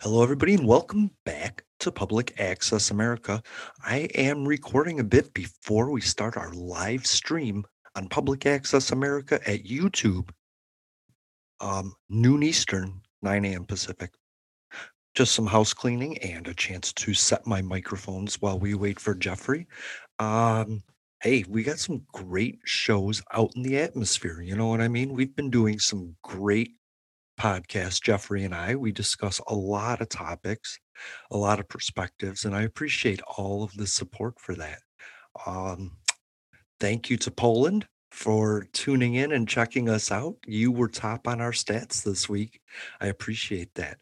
Hello, everybody, and welcome back to Public Access America. I am recording a bit before we start our live stream on Public Access America at YouTube, um, noon Eastern, 9 a.m. Pacific. Just some house cleaning and a chance to set my microphones while we wait for Jeffrey. Um, hey, we got some great shows out in the atmosphere. You know what I mean? We've been doing some great podcast, Jeffrey and I. We discuss a lot of topics, a lot of perspectives, and I appreciate all of the support for that. Um, thank you to Poland for tuning in and checking us out. You were top on our stats this week. I appreciate that.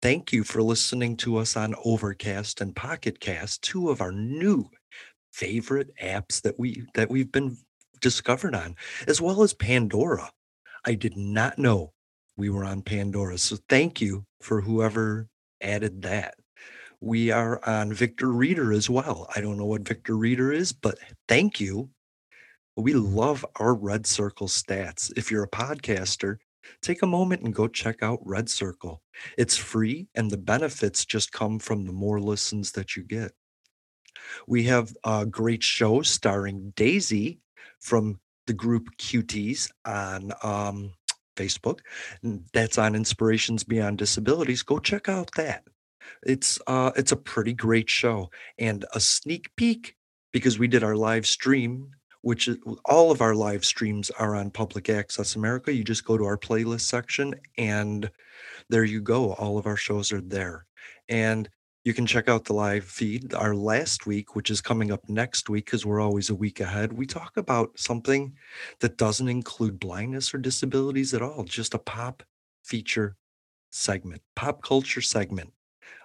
Thank you for listening to us on Overcast and Pocket Cast, two of our new favorite apps that we that we've been discovered on, as well as Pandora. I did not know we were on Pandora. So thank you for whoever added that. We are on Victor Reader as well. I don't know what Victor Reader is, but thank you. We love our Red Circle stats. If you're a podcaster, take a moment and go check out Red Circle. It's free, and the benefits just come from the more listens that you get. We have a great show starring Daisy from the group Cuties on um, Facebook. That's on Inspirations Beyond Disabilities. Go check out that. It's uh it's a pretty great show and a sneak peek because we did our live stream which is all of our live streams are on Public Access America. You just go to our playlist section and there you go. All of our shows are there. And you can check out the live feed. Our last week, which is coming up next week, because we're always a week ahead, we talk about something that doesn't include blindness or disabilities at all, just a pop feature segment, pop culture segment.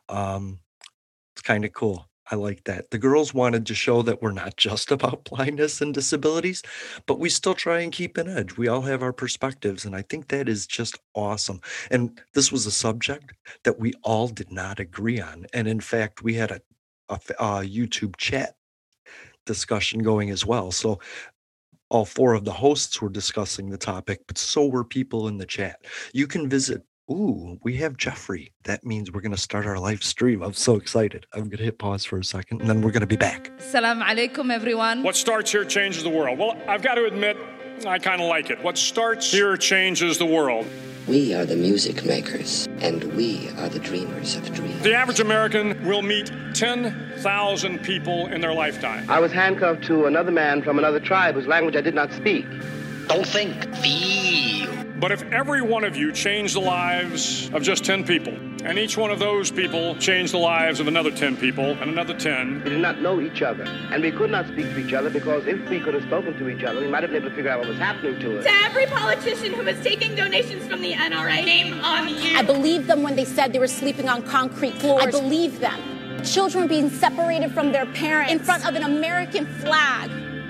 Um, it's kind of cool. I like that. The girls wanted to show that we're not just about blindness and disabilities, but we still try and keep an edge. We all have our perspectives, and I think that is just awesome. And this was a subject that we all did not agree on. And in fact, we had a, a, a uh, YouTube chat discussion going as well. So all four of the hosts were discussing the topic, but so were people in the chat. You can visit Ooh, we have Jeffrey. That means we're going to start our live stream. I'm so excited. I'm going to hit pause for a second and then we're going to be back. Salam alaikum, everyone. What starts here changes the world. Well, I've got to admit, I kind of like it. What starts here changes the world. We are the music makers, and we are the dreamers of dreams. The average American will meet 10,000 people in their lifetime. I was handcuffed to another man from another tribe whose language I did not speak. Don't think, feel. But if every one of you changed the lives of just 10 people, and each one of those people changed the lives of another 10 people and another 10, We did not know each other, and we could not speak to each other because if we could have spoken to each other, we might have been able to figure out what was happening to us. To every politician who was taking donations from the NRA, name on you. I believed them when they said they were sleeping on concrete floors. I believed them. Children being separated from their parents in front of an American flag.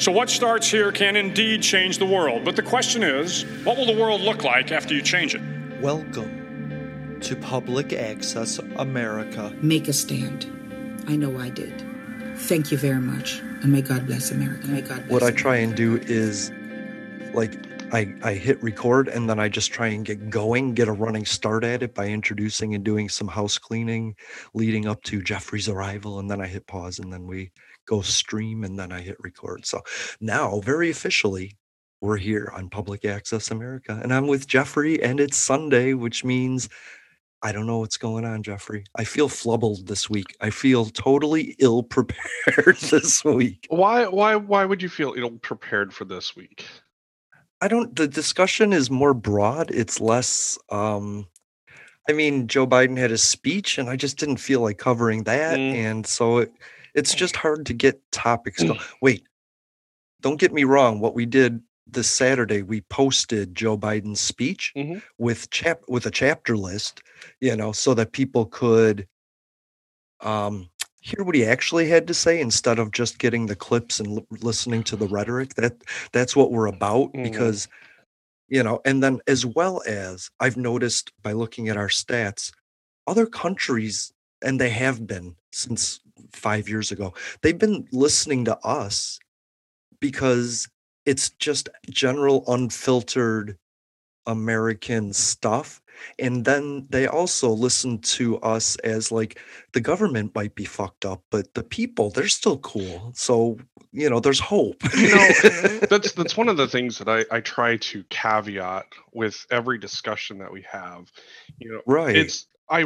So, what starts here can indeed change the world. But the question is what will the world look like after you change it? Welcome to Public Access America. Make a stand. I know I did. Thank you very much, and may God bless America. May God bless What I try and do is like I, I hit record and then I just try and get going, get a running start at it by introducing and doing some house cleaning leading up to Jeffrey's arrival. And then I hit pause and then we go stream and then I hit record. So now, very officially, we're here on Public Access America and I'm with Jeffrey and it's Sunday, which means I don't know what's going on, Jeffrey. I feel flubbled this week. I feel totally ill prepared this week. Why why why would you feel ill prepared for this week? I don't the discussion is more broad. It's less um I mean, Joe Biden had a speech and I just didn't feel like covering that. Mm. And so it, it's just hard to get topics go. Wait, don't get me wrong. What we did this Saturday, we posted Joe Biden's speech Mhm. with chap with a chapter list, you know, so that people could um hear what he actually had to say instead of just getting the clips and li- listening to the rhetoric. That that's what we're about Mhm. because you know, and then as well as I've noticed by looking at our stats, other countries and they have been since 5 years ago. They've been listening to us because it's just general unfiltered American stuff. And then they also listen to us as like the government might be fucked up, but the people, they're still cool. So, you know, there's hope. you know that's that's one of the things that I, I try to caveat with every discussion that we have you know Right. it's i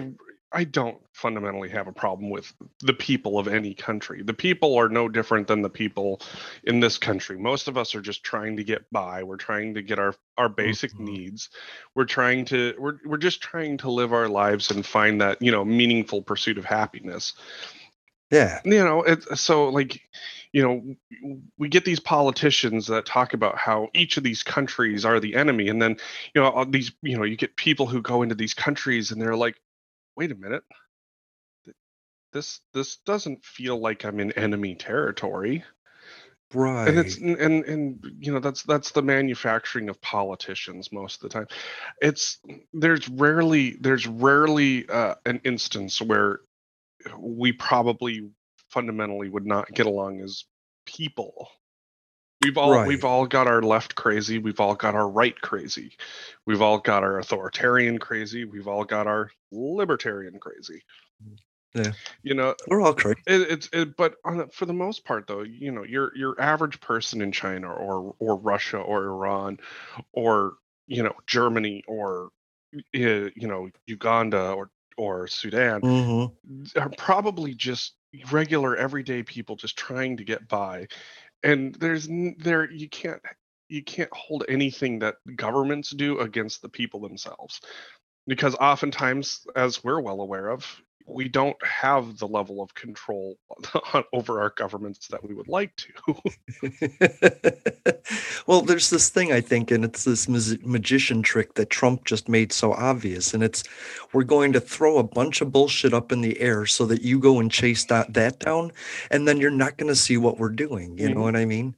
i don't fundamentally have a problem with the people of any country. The people are no different than the people in this country. Most of us are just trying to get by. We're trying to get our our basic Mhm. needs. We're trying to we're, we're just trying to live our lives and find that you know meaningful pursuit of happiness. Yeah. you know it's so like you know we get these politicians that talk about how each of these countries are the enemy. And then you know all these you know you get people who go into these countries and they're like wait a minute. This this doesn't feel like i'm in enemy territory. Right. and it's and and- you know that's that's the manufacturing of politicians most of the time. It's there's rarely there's rarely uh, an instance where we probably fundamentally would not get along as people we've all Right. we've all got our left crazy we've all got our right crazy we've all got our authoritarian crazy we've all got our libertarian crazy Yeah. you know We're all crazy. it, it's it, but on the, for the most part though you know your your average person in china or or russia or iran or you know germany or uh, you know uganda or or sudan hmm are probably just regular everyday people just trying to get by and there's there you can't you can't hold anything that governments do against the people themselves because oftentimes as we're well aware of we don't have the level of control over our governments that we would like to well, there's this thing I think, and it's this magician trick that Trump just made so obvious, and it's we're going to throw a bunch of bullshit up in the air so that you go and chase that that down, and then you're not going to see what we're doing. You know Mhm. what I mean?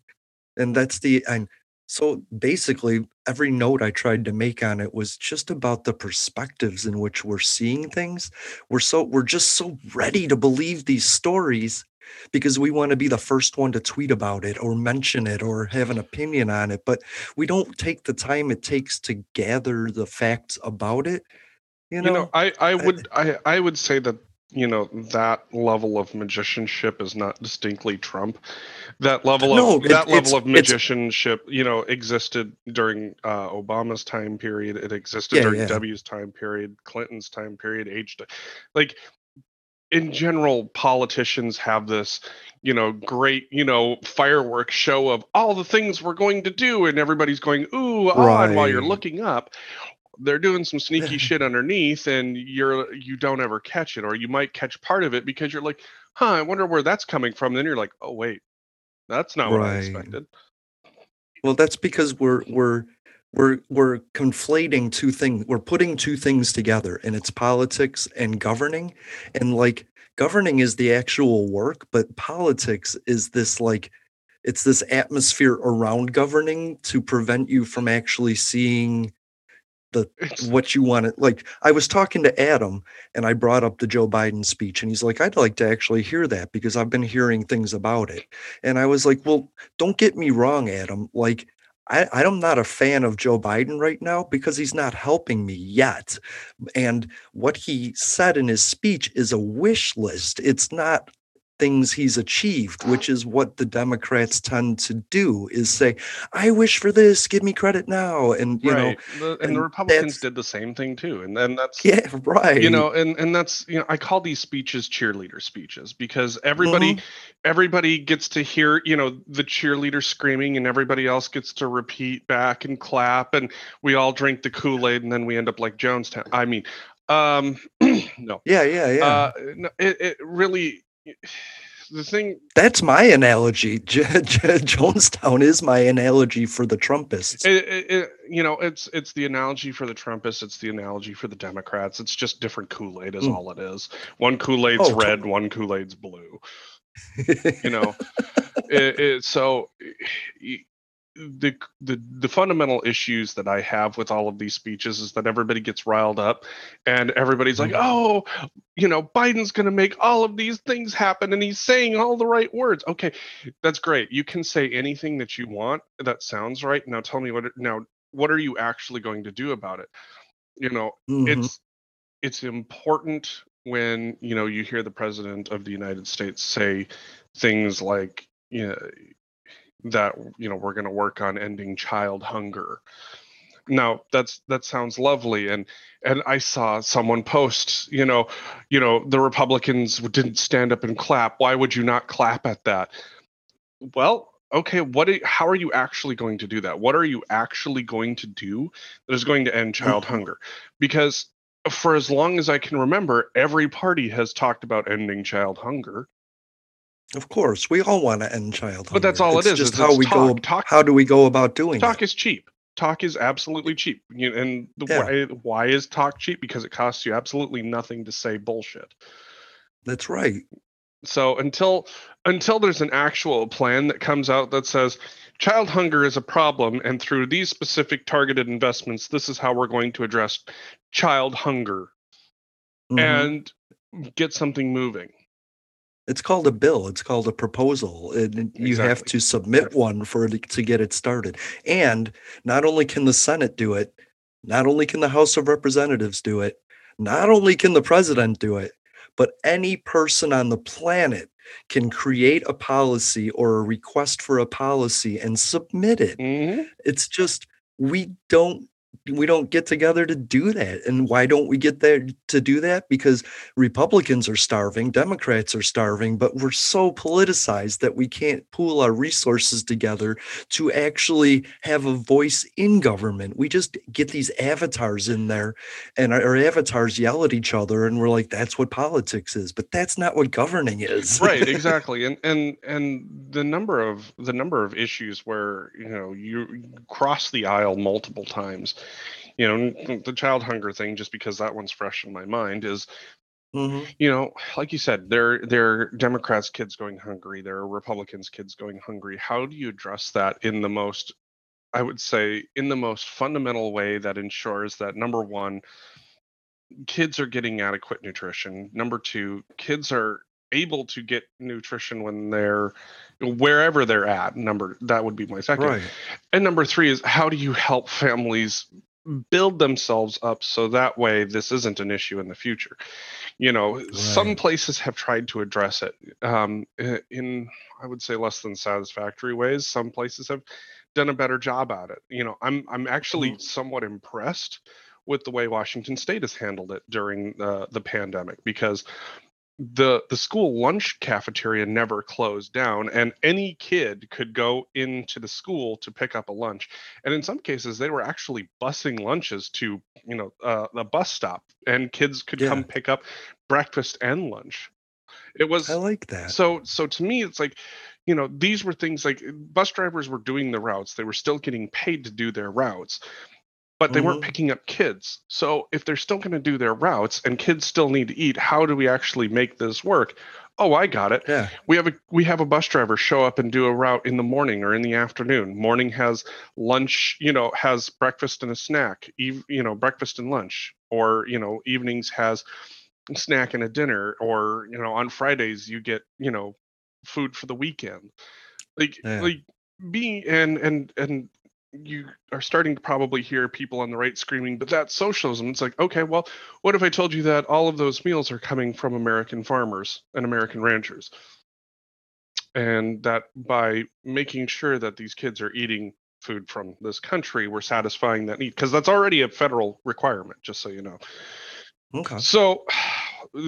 And that's the and so basically every note I tried to make on it was just about the perspectives in which we're seeing things. We're so we're just so ready to believe these stories because we want to be the first one to tweet about it or mention it or have an opinion on it but we don't take the time it takes to gather the facts about it you know, you know i i would i i would say that you know that level of magicianship is not distinctly trump. That level of No, it- that level of magicianship you know existed during uh, obama's time period. It existed Yeah, during yeah. w's time period clinton's time period age like in general politicians have this you know great you know fireworks show of all the things we're going to do and everybody's going ooh ah while you're looking up they're doing some sneaky shit underneath and you're you don't ever catch it or you might catch part of it because you're like huh i wonder where that's coming from. Then you're like oh wait that's not what i expected. Well that's because we're we're we're we're conflating two things we're putting two things together and it's politics and governing and like governing is the actual work but politics is this like it's this atmosphere around governing to prevent you from actually seeing the what you want to like i was talking to adam and i brought up the joe biden speech and he's like i'd like to actually hear that because i've been hearing things about it and i was like well don't get me wrong adam like I, I'm not a fan of Joe Biden right now because he's not helping me yet. And what he said in his speech is a wish list. It's not things he's achieved which is what the democrats tend to do is say i wish for this give me credit now and you right. know the, and, and, the republicans did the same thing too and then that's yeah right you know and and that's you know i call these speeches cheerleader speeches because everybody mm-hmm. everybody gets to hear you know the cheerleader screaming and everybody else gets to repeat back and clap and we all drink the kool-aid and then we end up like jonestown i mean um no yeah yeah yeah uh, no, it, it really the thing that's my analogy. J- J- jonestown is my analogy for the trumpists. It, it, it, you know it's it's the analogy for the trumpists it's the analogy for the democrats. It's just different kool-aid is mm. all it is. One kool-aid's oh, red t- one kool-aid's blue. You know? So the, the the fundamental issues that I have with all of these speeches is that everybody gets riled up and everybody's like, mm-hmm. "Oh, you know, Biden's going to make all of these things happen and he's saying all the right words." Okay, that's great. You can say anything that you want that sounds right. Now tell me what now what are you actually going to do about it? You know, mm-hmm. it's it's important when, you know, you hear the president of the United States say things like, you know, that you know we're going to work on ending child hunger. Now that's that sounds lovely and and i saw someone post you know you know the republicans didn't stand up and clap. Why would you not clap at that? Well okay what are, how are you actually going to do that? What are you actually going to do that is going to end child mm-hmm. hunger? Because for as long as i can remember every party has talked about ending child hunger of course, we all want to end child hunger. But that's all it's it is. Just is how we talk. go. Talk, how do we go about doing it. talk it? is cheap. Talk is absolutely cheap. And the Yeah. why, why is talk cheap? Because it costs you absolutely nothing to say bullshit. That's right. So until until there's an actual plan that comes out that says child hunger is a problem, and through these specific targeted investments, this is how we're going to address child hunger Mhm. and get something moving. It's called a bill. It's called a proposal. And you have to submit one for it to get it started. And not only can the Senate do it, not only can the House of Representatives do it, not only can the president do it, but any person on the planet can create a policy or a request for a policy and submit it. Mhm. It's just we don't we don't get together to do that. And why don't we get there to do that? Because Republicans are starving, Democrats are starving, but we're so politicized that we can't pool our resources together to actually have a voice in government. We just get these avatars in there and our, our avatars yell at each other and we're like that's what politics is, but that's not what governing is. right exactly and and and the number of the number of issues where you know you cross the aisle multiple times you know the child hunger thing just because that one's fresh in my mind is Mhm. you know like you said there there are democrats kids going hungry there are republicans kids going hungry how do you address that in the most i would say in the most fundamental way that ensures that number one kids are getting adequate nutrition number two kids are able to get nutrition when they're wherever they're at number that would be my second Right. and number three is how do you help families build themselves up so that way this isn't an issue in the future. You know some places have tried to address it um, in i would say less than satisfactory ways. Some places have done a better job at it. You know i'm i'm actually Mhm. somewhat impressed with the way washington state has handled it during the, the pandemic because the the school lunch cafeteria never closed down and any kid could go into the school to pick up a lunch and in some cases they were actually busing lunches to you know uh, the bus stop and kids could Yeah. come pick up breakfast and lunch it was I like that. so so to me it's like you know these were things like bus drivers were doing the routes they were still getting paid to do their routes but they weren't Mhm. picking up kids. So if they're still going to do their routes and kids still need to eat, how do we actually make this work? Oh, I got it. Yeah. We have a we have a bus driver show up and do a route in the morning or in the afternoon. Morning has lunch, you know, has breakfast and a snack. Eve, you know, breakfast and lunch. Or you know, evenings has a snack and a dinner. Or you know, on Fridays you get you know food for the weekend. Like Yeah. like being and and and you are starting to probably hear people on the right screaming, but that's socialism. It's like, okay, well, what if I told you that all of those meals are coming from American farmers and American ranchers? And that by making sure that these kids are eating food from this country, we're satisfying that need because that's already a federal requirement, just so you know. Okay. So,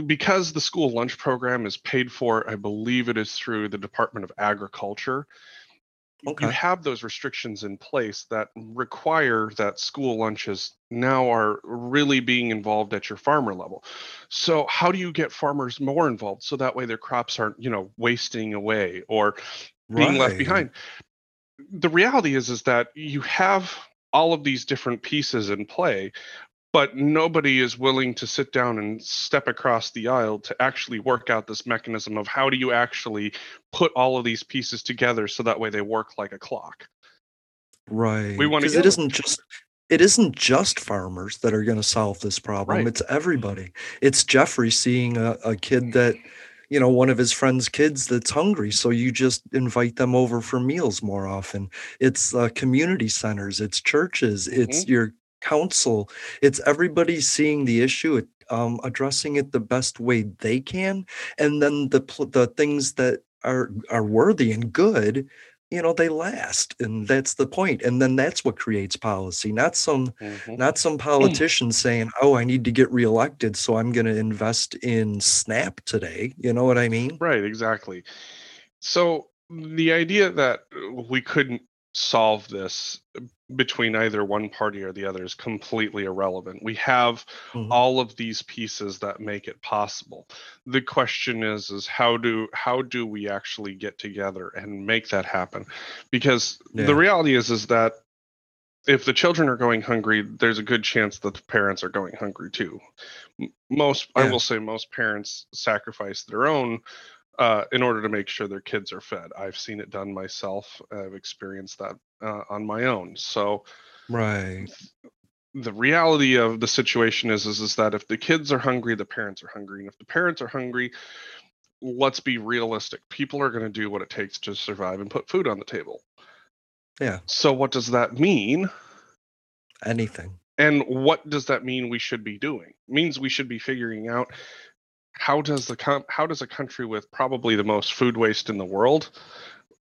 because the school lunch program is paid for, I believe it is through the Department of Agriculture. You have those restrictions in place that require that school lunches now are really being involved at your farmer level. So, how do you get farmers more involved so that way their crops aren't, you know, wasting away or being left behind? The reality is is that you have all of these different pieces in play, but nobody is willing to sit down and step across the aisle to actually work out this mechanism of how do you actually put all of these pieces together so that way they work like a clock. Right. We wanna Because get it 'em. isn't just it isn't just farmers that are going to solve this problem. Right. It's everybody. It's Jeffrey seeing a, a kid that, you know, one of his friends' kids that's hungry. So you just invite them over for meals more often. It's uh, community centers, it's churches, it's Mm-hmm. your council. It's everybody seeing the issue, um, addressing it the best way they can, and then the the things that are are worthy and good you know they last and that's the point and then that's what creates policy not some Mhm. not some politician saying oh i need to get reelected so i'm going to invest in snap today you know what i mean Right, exactly. So the idea that we couldn't solve this between either one party or the other is completely irrelevant. We have Mhm. all of these pieces that make it possible. The question is is how do how do we actually get together and make that happen? Because Yeah. the reality is is that if the children are going hungry, there's a good chance that the parents are going hungry too. Most, I will say, most parents sacrifice their own uh, in order to make sure their kids are fed. I've seen it done myself. I've experienced that uh, on my own. So right the reality of the situation is, is is that if the kids are hungry, the parents are hungry, and if the parents are hungry, let's be realistic. People are going to do what it takes to survive and put food on the table. yeah So what does that mean? anything And what does that mean we should be doing? It means we should be figuring out how does the com- how does a country with probably the most food waste in the world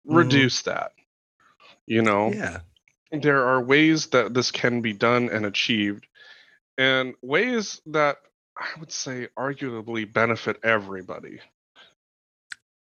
Mhm. reduce that? You know, yeah there are ways that this can be done and achieved, and ways that I would say arguably benefit everybody.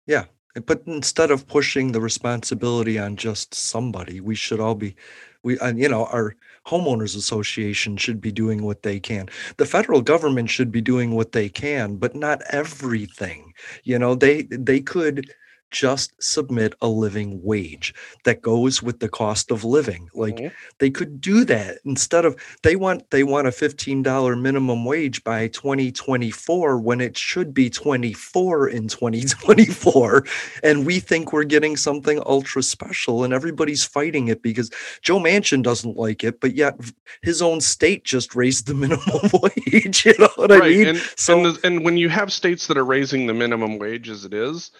yeah but instead of pushing the responsibility on just somebody we should all be we and you know our homeowners association should be doing what they can. The federal government should be doing what they can but not everything. You know they they could just submit a living wage that goes with the cost of living. Like Mhm. they could do that instead of they want they want a $15 minimum wage by 2024 when it should be 24 in 2024 and we think we're getting something ultra special and everybody's fighting it because Joe Manchin doesn't like it but yet his own state just raised the minimum wage you know what I mean? and so and, the, and when you have states that are raising the minimum wage as it is,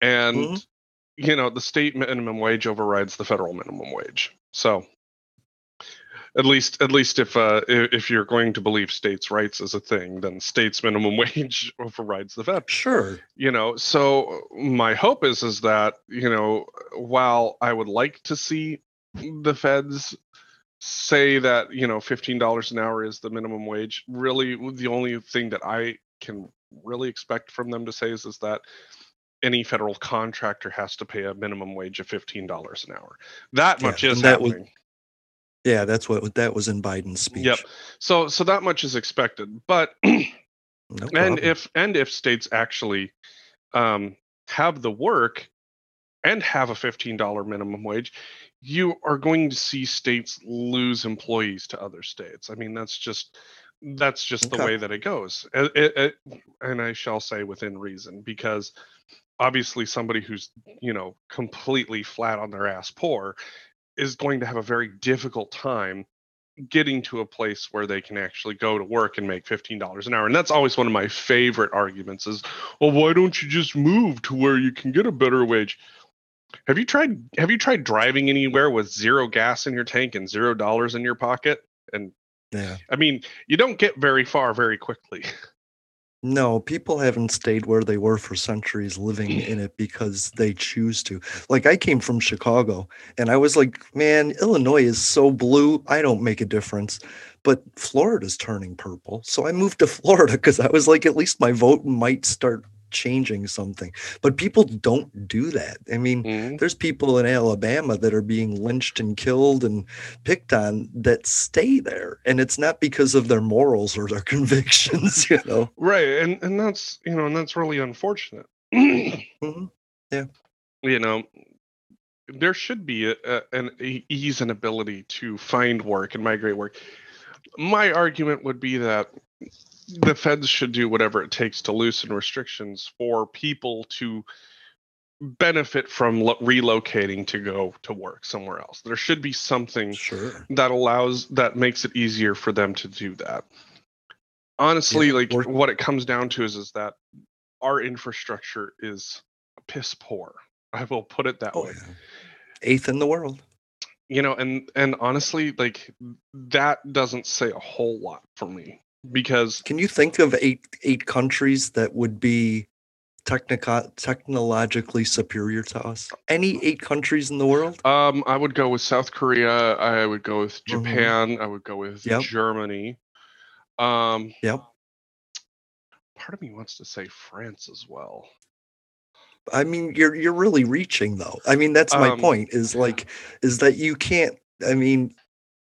and Mhm. you know the state minimum wage overrides the federal minimum wage, so at least at least if uh if you're going to believe states' rights as a thing, then states' minimum wage overrides the fed. sure You know, so my hope is is that you know while I would like to see the feds say that you know fifteen dollars an hour is the minimum wage, really the only thing that I can really expect from them to say is is that any federal contractor has to pay a minimum wage of fifteen dollars an hour. That Yeah, much is that was- happening. yeah that's what that was in Biden's speech Yep. So so that much is expected, but no and if and if states actually um, have the work and have a $15 minimum wage, you are going to see states lose employees to other states. I mean, that's just that's just the way that it goes. It- it- it- and I shall say within reason, because obviously somebody who's you know completely flat on their ass poor is going to have a very difficult time getting to a place where they can actually go to work and make $15 an hour. And that's always one of my favorite arguments is well why don't you just move to where you can get a better wage? Have you tried have you tried driving anywhere with zero gas in your tank and zero dollars in your pocket? And Yeah. i mean you don't get very far very quickly No, people haven't stayed where they were for centuries living in it because they choose to. Like I came from Chicago and I was like, man, Illinois is so blue, I don't make a difference. But Florida's turning purple. So I moved to Florida because I was like, at least my vote might start changing something. But people don't do that. I mean, Mm-hmm. there's people in Alabama that are being lynched and killed and picked on that stay there. And it's not because of their morals or their convictions, you know. right and and that's you know and that's really unfortunate Mhm. Yeah. you know there should be a, a, an ease and ability to find work and migrate work my argument would be that the feds should do whatever it takes to loosen restrictions for people to benefit from lo- relocating to go to work somewhere else there should be something Sure. that allows that makes it easier for them to do that honestly Yeah, like what it comes down to is is that our infrastructure is piss poor i will put it that Oh, way yeah. Eighth in the world. you know and and honestly like that doesn't say a whole lot for me because Can you think of eight eight countries that would be technico- technologically superior to us? Any eight countries in the world? um i would go with south korea i would go with Mhm. japan i would go with Yep. germany um Yep. part of me wants to say france as well I mean, you're you're really reaching though. I mean, that's my Um, point. Is like, is that you can't. I mean,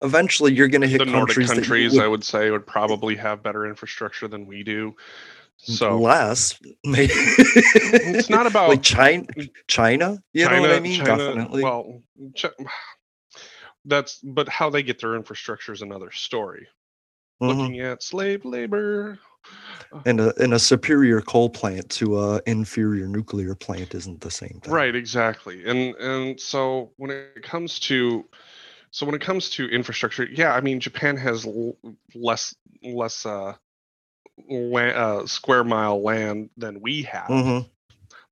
eventually you're going to hit the nordic countries, you countries would i would say would probably have better infrastructure than we do so less. Maybe it's not about like China. China. You know what I mean? China, Definitely. Well, Chi- that's but how they get their infrastructure is another story. Mhm. Looking at slave labor, and a and a superior coal plant to a inferior nuclear plant isn't the same thing. right? Exactly, and and so when it comes to so when it comes to infrastructure, yeah, I mean Japan has l- less less uh, la- uh square mile land than we have. Mhm.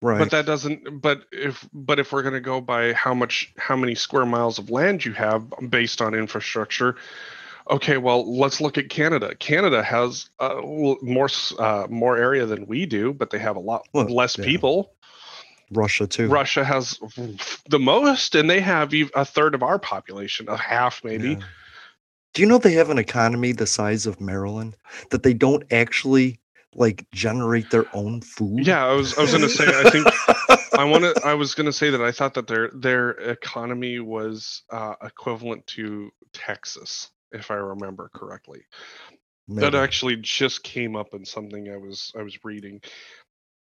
Right. But that doesn't. But if but if we're going to go by how much how many square miles of land you have based on infrastructure, okay. Well, let's look at Canada. Canada has uh, more uh, more area than we do, but they have a lot Well, less yeah. people. Russia too. Russia has the most, and they have a third of our population, a half maybe. Yeah. Do you know they have an economy the size of Maryland that they don't actually like generate their own food? Yeah, I was I was going to say I think I want to. I was to say that I thought that their their economy was uh, equivalent to Texas, if I remember correctly. That actually just came up in something I was I was reading.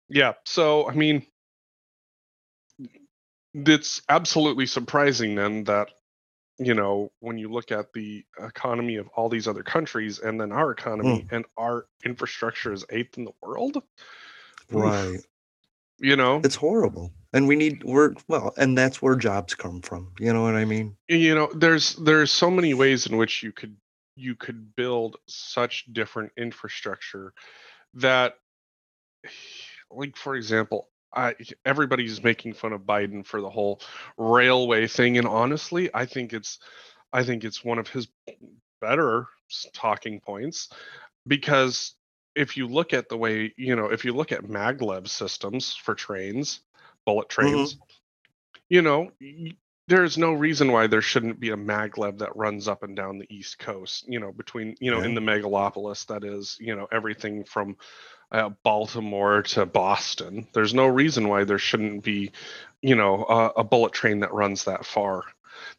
Yeah, so I mean, it's absolutely surprising then that you know when you look at the economy of all these other countries and then our economy mm. and our infrastructure is eighth in the world. Oof, right. You know, It's horrible. And we need we're well, and that's where jobs come from. You know what I mean? you know there's there's so many ways in which you could you could build such different infrastructure that like for example I, everybody's making fun of Biden for the whole railway thing and honestly I think it's I think it's one of his better talking points because if you look at the way you know if you look at maglev systems for trains bullet mm-hmm. trains you know there's no reason why there shouldn't be a maglev that runs up and down the east coast you know between you know in the megalopolis that is you know everything from uh, baltimore to boston. There's no reason why there shouldn't be you know a, a bullet train that runs that far.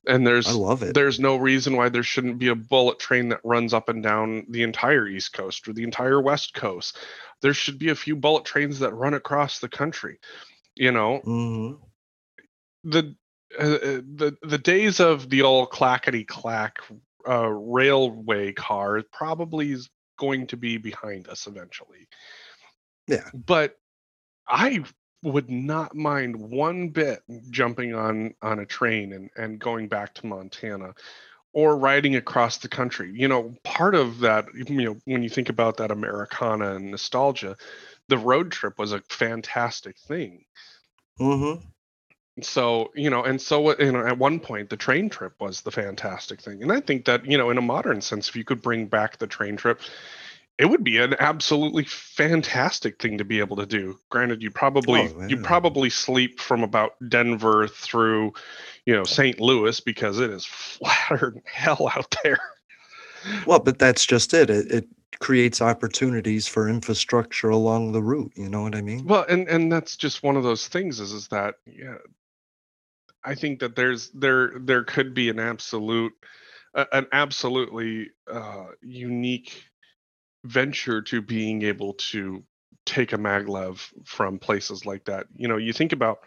And there's I love it. there's no reason why there shouldn't be a bullet train that runs up and down the entire east coast or the entire west coast. There should be a few bullet trains that run across the country you know? Hmm the uh, the the days of the old clackety clack uh, railway car probably is going to be behind us eventually. Yeah. But I would not mind one bit jumping on on a train and and going back to Montana or riding across the country. You know, part of that, you know, when you think about that Americana and nostalgia, the road trip was a fantastic thing. Mm-hmm. So, you know, and so uh, you know, at one point the train trip was the fantastic thing. And I think that, you know, in a modern sense, if you could bring back the train trip, it would be an absolutely fantastic thing to be able to do. Granted, you probably Oh, you probably sleep from about Denver through, you know, St. Louis because it is flatter than hell out there. Well, but that's just it. It, it creates opportunities for infrastructure along the route. You know what I mean? Well, and and that's just one of those things is is that yeah, I think that there's there there could be an absolute a- an absolutely uh, unique venture to being able to take a maglev from places like that. You know, you think about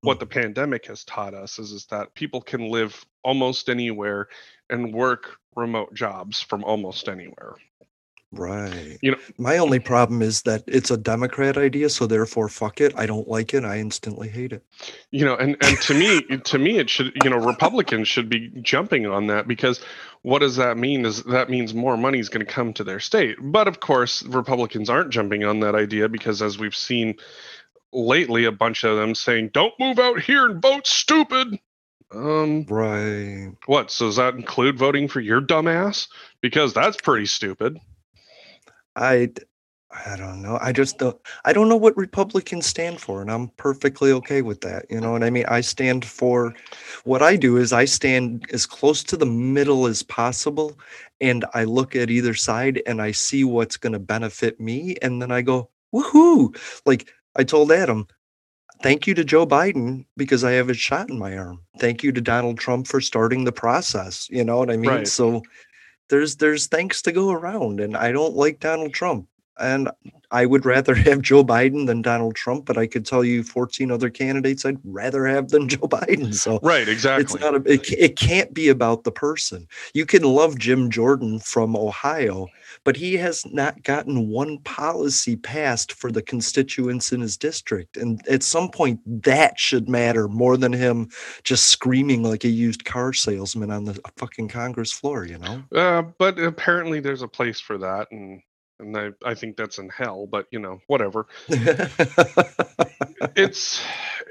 what the pandemic has taught us is is that people can live almost anywhere and work remote jobs from almost anywhere. Right. You know, My only problem is that it's a Democrat idea, so therefore, fuck it. I don't like it. I instantly hate it. you know and and to me to me it should you know republicans should be jumping on that because what does that mean is that means more money is going to come to their state but of course republicans aren't jumping on that idea because as we've seen lately a bunch of them saying don't move out here and vote stupid um Right. what so does that include voting for your dumbass because that's pretty stupid I I don't know. I just don't I don't know what Republicans stand for, and I'm perfectly okay with that. You know what I mean? I stand for what I do is I stand as close to the middle as possible and I look at either side and I see what's going to benefit me and then I go, "Woohoo!" Like I told Adam, thank you to Joe Biden because I have a shot in my arm. Thank you to Donald Trump for starting the process. You know what I mean? Right. So there's there's thanks to go around and I don't like Donald Trump. And I would rather have Joe Biden than Donald Trump, but I could tell you 14 other candidates I'd rather have than Joe Biden. So right exactly. it's not a, it, it can't be about the person. You can love Jim Jordan from Ohio, but he has not gotten one policy passed for the constituents in his district. And at some point, that should matter more than him just screaming like a used car salesman on the fucking Congress floor, you know? Uh, but apparently there's a place for that, and and I I think that's in hell. But you know, whatever. it's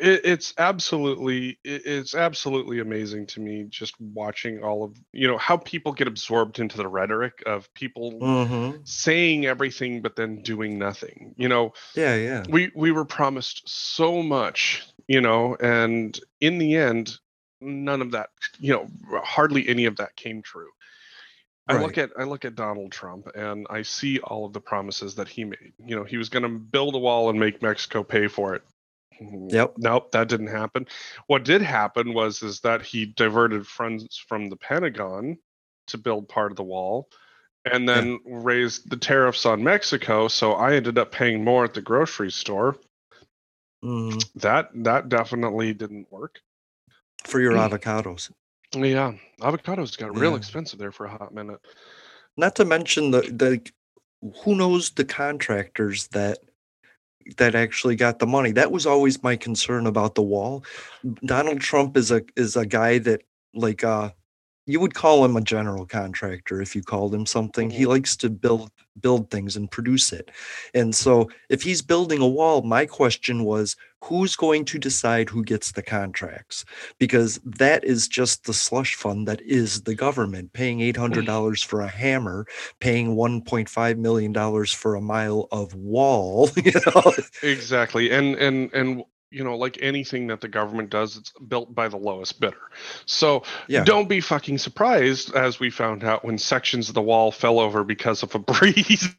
it, it's absolutely it, it's absolutely amazing to me just watching all of you know how people get absorbed into the rhetoric of people Mhm. saying everything but then doing nothing. You know, Yeah, yeah. we we were promised so much you know and in the end none of that you know hardly any of that came true i look at i look at donald trump and i see all of the promises that he made you know he was going to build a wall and make mexico pay for it Yep. nope that didn't happen. What did happen was is that he diverted funds from the pentagon to build part of the wall and then raised the tariffs on mexico so i ended up paying more at the grocery store. Mhm. that that definitely didn't work. For your avocados. yeah avocados got real expensive there for a hot minute. Not to mention the the who knows the contractors that that actually got the money. That was always my concern about the wall. Donald Trump is a is a guy that like uh you would call him a general contractor if you called him something. He mm-hmm. likes to build build things and produce it. And so if he's building a wall, my question was who's going to decide who gets the contracts? Because that is just the slush fund that is the government paying mm-hmm. $800 for a hammer, paying $1.5 million for a mile of wall, you know. exactly and and and you know like anything that the government does it's built by the lowest bidder so Yeah. don't be fucking surprised as we found out when sections of the wall fell over because of a breeze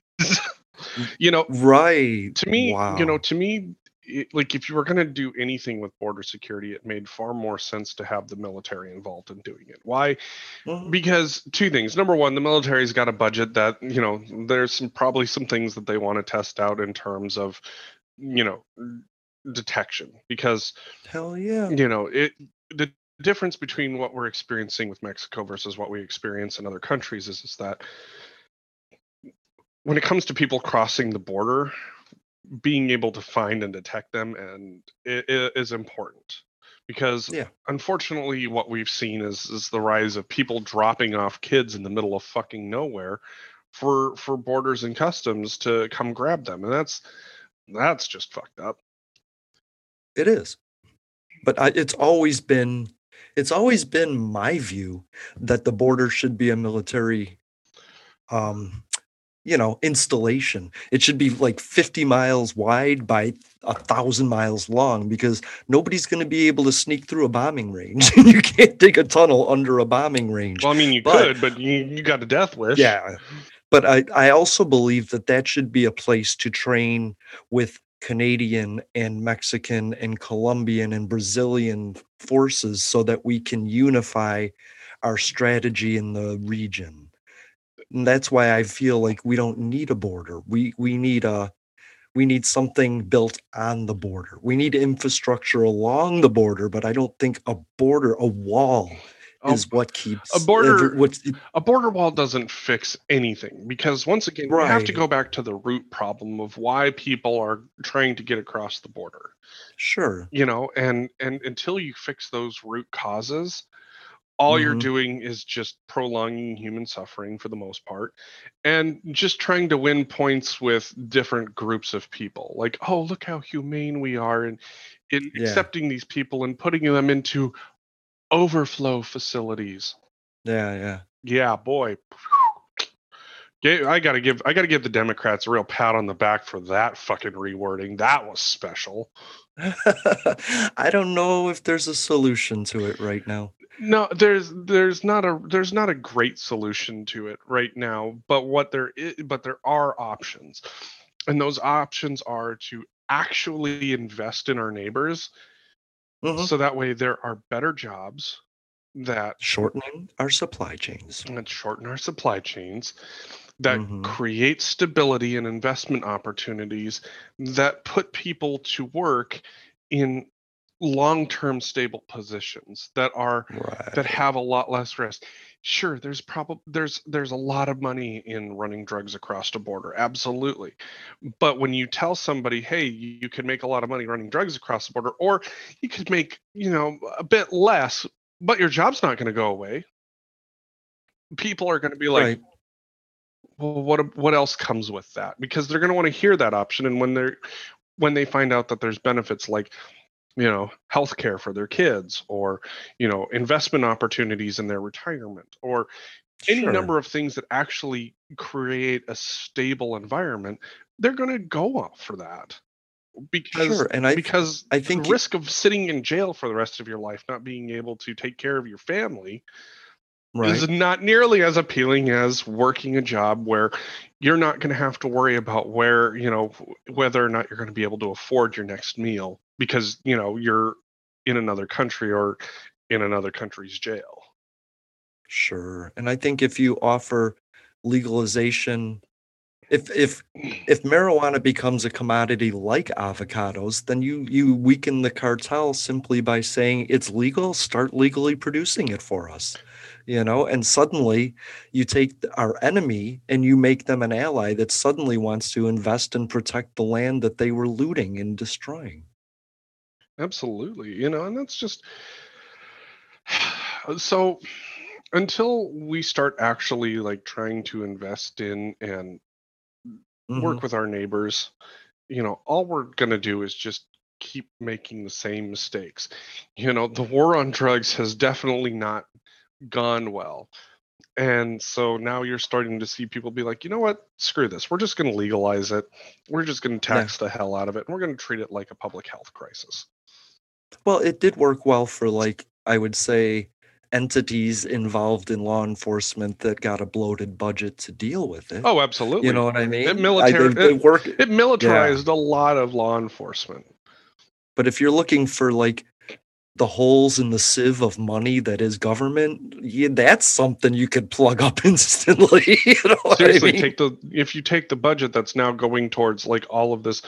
you know Right. to me wow. you know to me it, like if you were going to do anything with border security it made far more sense to have the military involved in doing it why Mhm. because two things number one the military's got a budget that you know there's some probably some things that they want to test out in terms of you know detection because hell yeah you know it the difference between what we're experiencing with mexico versus what we experience in other countries is, is that when it comes to people crossing the border being able to find and detect them and it, it is important because yeah. unfortunately what we've seen is is the rise of people dropping off kids in the middle of fucking nowhere for for borders and customs to come grab them and that's that's just fucked up it is. But I, it's always been it's always been my view that the border should be a military um you know installation. It should be like 50 miles wide by a thousand miles long because nobody's going to be able to sneak through a bombing range. You can't dig a tunnel under a bombing range. Well i mean you but, could but you, you got a death wish. Yeah. But I, I also believe that that should be a place to train with Canadian and Mexican and Colombian and Brazilian forces so that we can unify our strategy in the region. And that's why I feel like we don't need a border. We we need a we need something built on the border. We need infrastructure along the border, but I don't think a border, a wall is what keeps a border a border wall doesn't fix anything because once again right. we have to go back to the root problem of why people are trying to get across the border sure you know and and until you fix those root causes all mm-hmm. you're doing is just prolonging human suffering for the most part and just trying to win points with different groups of people like oh look how humane we are and in yeah. accepting these people and putting them into overflow facilities. Yeah, yeah. Yeah, boy. I gotta give I gotta give the Democrats a real pat on the back for that fucking rewording. That was special. I don't know if there's a solution to it right now. No, there's there's not a there's not a great solution to it right now. But what there is, but there are options, and those options are to actually invest in our neighbors Mhm. so that way there are better jobs that shorten our supply chains. that shorten our supply chains that Mhm. create stability and investment opportunities that put people to work in long-term stable positions that are that have a lot less risk. Sure there's probably there's there's a lot of money in running drugs across the border absolutely. But when you tell somebody hey you, you can make a lot of money running drugs across the border or you could make you know a bit less but your job's not going to go away people are going to be like Right. well what what else comes with that? Because they're going to want to hear that option and when they're when they find out that there's benefits like you know health care for their kids or you know investment opportunities in their retirement or any Sure. number of things that actually create a stable environment they're going to go off for that because Sure, and I because I think the risk of sitting in jail for the rest of your life not being able to take care of your family is not nearly as appealing as working a job where you're not going to have to worry about where you know whether or not you're going to be able to afford your next meal because you know you're in another country or in another country's jail Sure. And I think if you offer legalization, if if if marijuana becomes a commodity like avocados, then you you weaken the cartel simply by saying it's legal, start legally producing it for us. You know, and suddenly you take our enemy and you make them an ally that suddenly wants to invest and protect the land that they were looting and destroying. Absolutely you know and that's just so until we start actually like trying to invest in and work Mhm. with our neighbors you know all we're going to do is just keep making the same mistakes. You know the war on drugs has definitely not gone well and so now you're starting to see people be like you know what? Screw this. We're just going to legalize it. We're just going to Yeah. tax the hell out of it and we're going to treat it like a public health crisis Well, it did work well for like I would say entities involved in law enforcement that got a bloated budget to deal with it. oh absolutely You know what I mean? it I, they, they work, it militarized a lot of law enforcement but if you're looking for like the holes in the sieve of money that is government, yeah, that's something you could plug up instantly. you know what I seriously mean? take the if you take the budget that's now going towards like all of this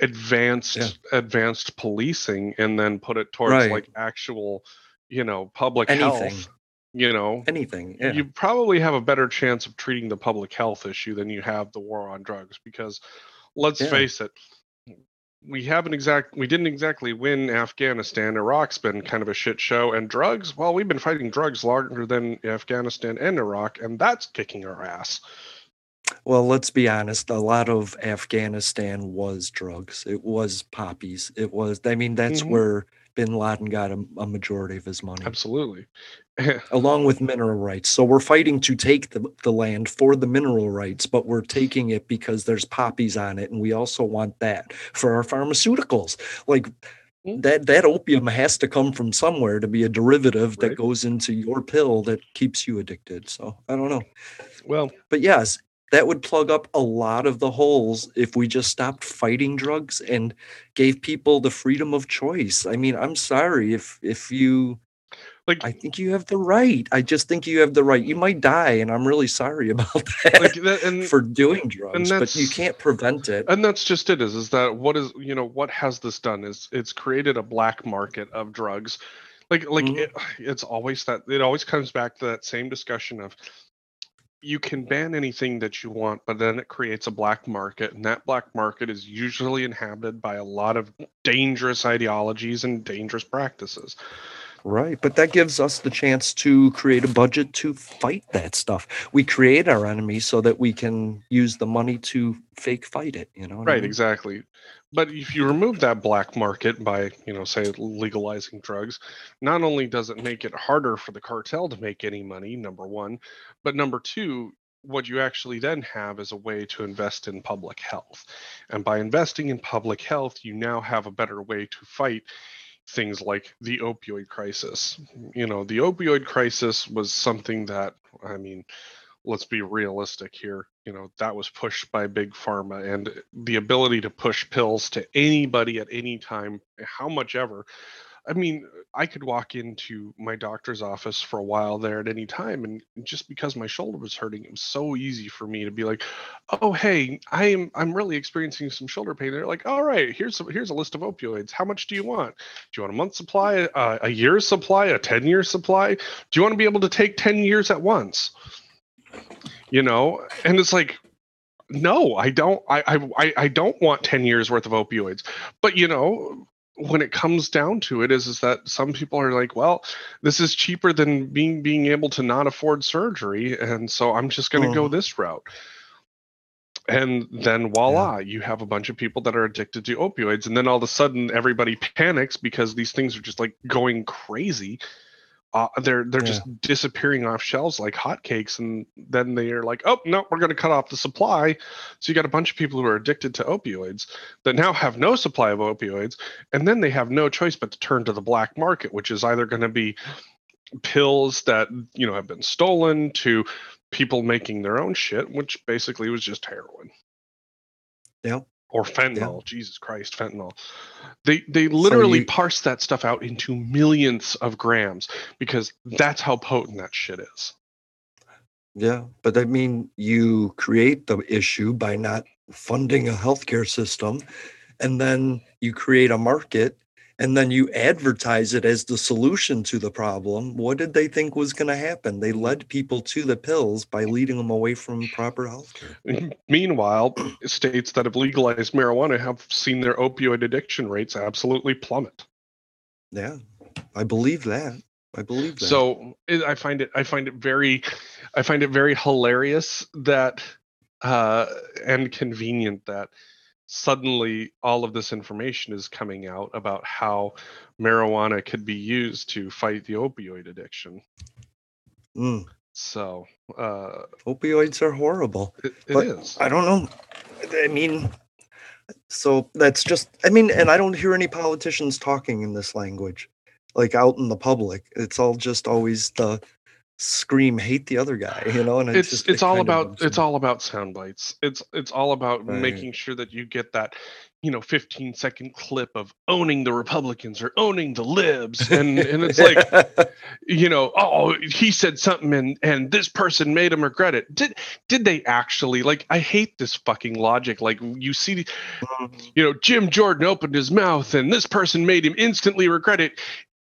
advanced Yeah. advanced policing and then put it towards Right. like actual, you know, public Anything. health, you know, Anything. Yeah. you probably have a better chance of treating the public health issue than you have the war on drugs because let's Yeah. face it we haven't exact we didn't exactly win afghanistan iraq's been kind of a shit show and drugs well we've been fighting drugs longer than afghanistan and iraq and that's kicking our ass Well, let's be honest. A lot of Afghanistan was drugs. It was poppies. It was. I mean, that's Mhm. where Bin Laden got a, a majority of his money, absolutely along with mineral rights. So we're fighting to take the, the land for the mineral rights, but we're taking it because there's poppies on it, and we also want that for our pharmaceuticals. Like Mm. that, that opium has to come from somewhere to be a derivative that goes into your pill that keeps you addicted. So I don't know. well But yes, that would plug up a lot of the holes if we just stopped fighting drugs and gave people the freedom of choice. I mean, I'm sorry if if you like I think you have the right. I just think you have the right. You might die and I'm really sorry about that like that and for doing drugs, but you can't prevent it. and that's just it is is that what is you know what has this done is it's created a black market of drugs like like Mhm. it, it's always that it always comes back to that same discussion of you can ban anything that you want but then it creates a black market and that black market is usually inhabited by a lot of dangerous ideologies and dangerous practices Right, but that gives us the chance to create a budget to fight that stuff. We create our enemies so that we can use the money to fake fight it, you know? what I right mean? exactly but if you remove that black market by you know say legalizing drugs not only does it make it harder for the cartel to make any money number one but number two what you actually then have is a way to invest in public health and by investing in public health you now have a better way to fight things like the opioid crisis. You know the opioid crisis was something that i mean let's be realistic here you know that was pushed by big pharma and the ability to push pills to anybody at any time how much ever i mean i could walk into my doctor's office for a while there at any time and just because my shoulder was hurting it was so easy for me to be like oh hey i'm i'm really experiencing some shoulder pain. They're like all right here's a, here's a list of opioids. How much do you want? Do you want a month supply uh, a year's supply a 10 year supply? Do you want to be able to take 10 years at once? You know? And it's like no i don't I, I i i don't want 10 years worth of opioids. But you know when it comes down to it is is that some people are like well this is cheaper than being being able to not afford surgery and so i'm just going to go Mhm. this route. And then voila you have a bunch of people that are addicted to opioids and then all of a sudden everybody panics because these things are just like going crazy uh, they're they're Yeah. just disappearing off shelves like hotcakes, and then they're like, "Oh no, we're going to cut off the supply." So you got a bunch of people who are addicted to opioids that now have no supply of opioids, and then they have no choice but to turn to the black market, which is either going to be pills that you know have been stolen to people making their own shit, which basically was just heroin Yeah. Or fentanyl. Jesus Christ, fentanyl. They they literally you- parse that stuff out into millions of grams because that's how potent that shit is. Yeah, but I mean, you create the issue by not funding a healthcare system, and then you create a market, and then you advertise it as the solution to the problem. What did they think was going to happen? They led people to the pills by leading them away from proper healthcare. Meanwhile, states that have legalized marijuana have seen their opioid addiction rates absolutely plummet. Yeah, I believe that. I believe that. So it, I find it I find it very I find it very hilarious that uh, and convenient that suddenly all of this information is coming out about how marijuana could be used to fight the opioid addiction. Mm, So uh, opioids are horrible. it, it But is. I don't know. I mean, so that's just, I mean, and I don't hear any politicians talking in this language, like out in the public. It's all just always the scream, hate the other guy, you know? And it's just, it's it all about it's all about sound bites. It's it's all about Right. making sure that you get that you know 15 second clip of owning the republicans or owning the libs and and it's like you know oh he said something and and this person made him regret it did did they actually like i hate this fucking logic like you see Mm-hmm. you know jim jordan opened his mouth and this person made him instantly regret it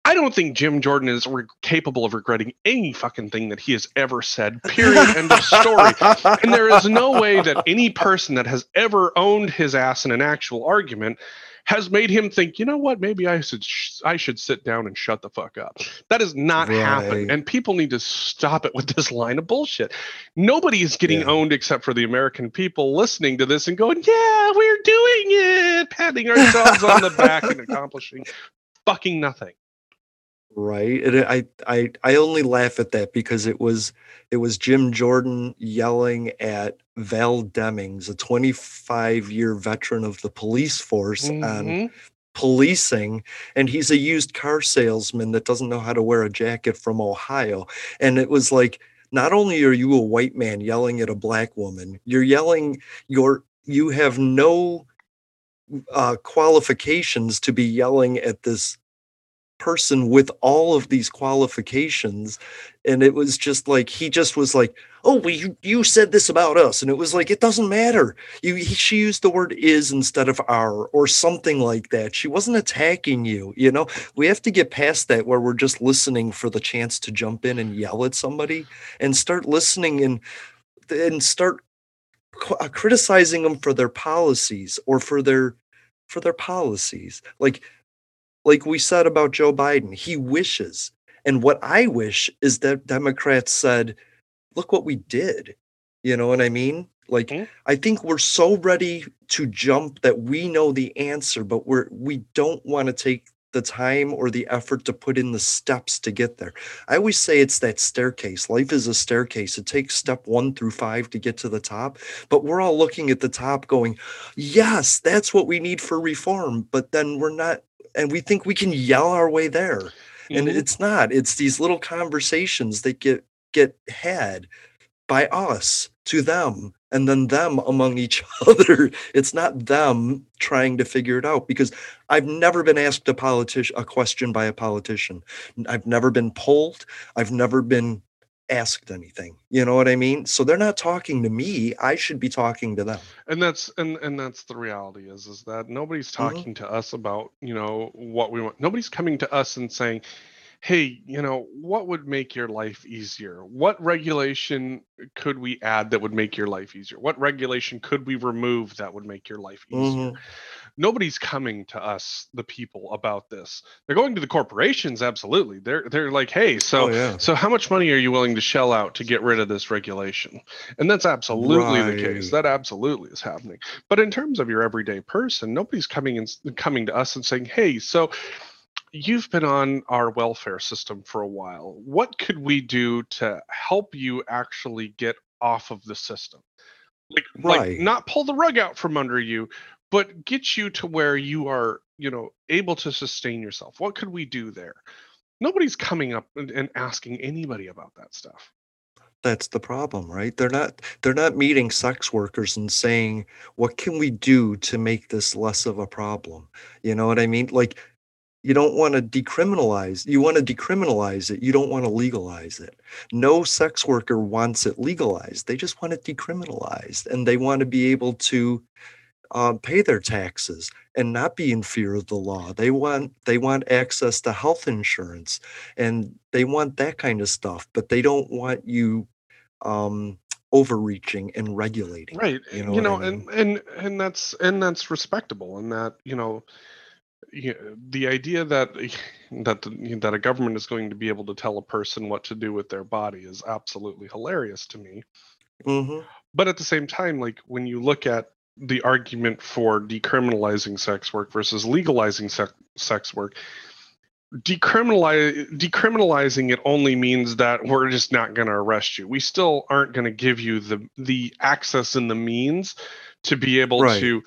I don't think Jim Jordan is re- capable of regretting any fucking thing that he has ever said. Period. End of story. And there is no way that any person that has ever owned his ass in an actual argument has made him think, you know what, maybe I should sh- I should sit down and shut the fuck up. That has not happened, and people need to stop it with this line of bullshit. Nobody is getting Yeah. owned except for the American people listening to this and going, "Yeah, we're doing it," patting ourselves on the back and accomplishing fucking nothing. Right and i i i only laugh at that because it was it was jim jordan yelling at val demings a 25 year veteran of the police force on Mhm. policing and he's a used car salesman that doesn't know how to wear a jacket from ohio and it was like not only are you a white man yelling at a black woman you're yelling you're you have no uh, qualifications to be yelling at this person with all of these qualifications and it was just like he just was like oh well, you, you said this about us and it was like it doesn't matter. You he, she used the word is instead of our or something like that. She wasn't attacking you you know? We have to get past that where we're just listening for the chance to jump in and yell at somebody and start listening and and start uh, criticizing them for their policies or for their for their policies. Like like we said about Joe Biden, he wishes. And what I wish is that Democrats said, look what we did. You know what I mean? Like mm-hmm. I think we're so ready to jump that we know the answer, but we're we don't want to take the time or the effort to put in the steps to get there. I always say it's that staircase. Life is a staircase. It takes step 1 through 5 to get to the top, but we're all looking at the top going, "Yes, that's what we need for reform." But then we're not and we think we can yell our way there. And Mhm. it's not it's these little conversations that get get had by us to them and then them among each other. It's not them trying to figure it out because i've never been asked a politician a question by a politician. I've never been polled. I've never been asked anything you know what i mean? So they're not talking to me i should be talking to them. And that's and and that's the reality is is that nobody's Mhm. talking to us about you know what we want nobody's coming to us and saying hey you know what would make your life easier? What regulation could we add that would make your life easier? What regulation could we remove that would make your life easier? Mhm. Nobody's coming to us the people about this. They're going to the corporations absolutely. They're they're like hey so Oh, yeah. so how much money are you willing to shell out to get rid of this regulation? And that's absolutely the case. That absolutely is happening. But in terms of your everyday person nobody's coming and coming to us and saying hey so you've been on our welfare system for a while. What could we do to help you actually get off of the system? Like like Right. not pull the rug out from under you but get you to where you are you know able to sustain yourself. What could we do there? Nobody's coming up and, and asking anybody about that stuff. That's the problem right? They're not they're not meeting sex workers and saying what can we do to make this less of a problem? You know what i mean? Like you don't want to decriminalize you want to decriminalize it you don't want to legalize it. No sex worker wants it legalized. They just want it decriminalized and they want to be able to uh, pay their taxes and not be in fear of the law. They want they want access to health insurance and they want that kind of stuff but they don't want you um overreaching and regulating right you you know, know, I mean? and and and that's and that's respectable and that you know the idea that that the, that a government is going to be able to tell a person what to do with their body is absolutely hilarious to me. Hmm but at the same time like when you look at the argument for decriminalizing sex work versus legalizing sex, sex work. Decriminalize decriminalizing it only means that we're just not going to arrest you. We still aren't going to give you the the access and the means to be able Right. to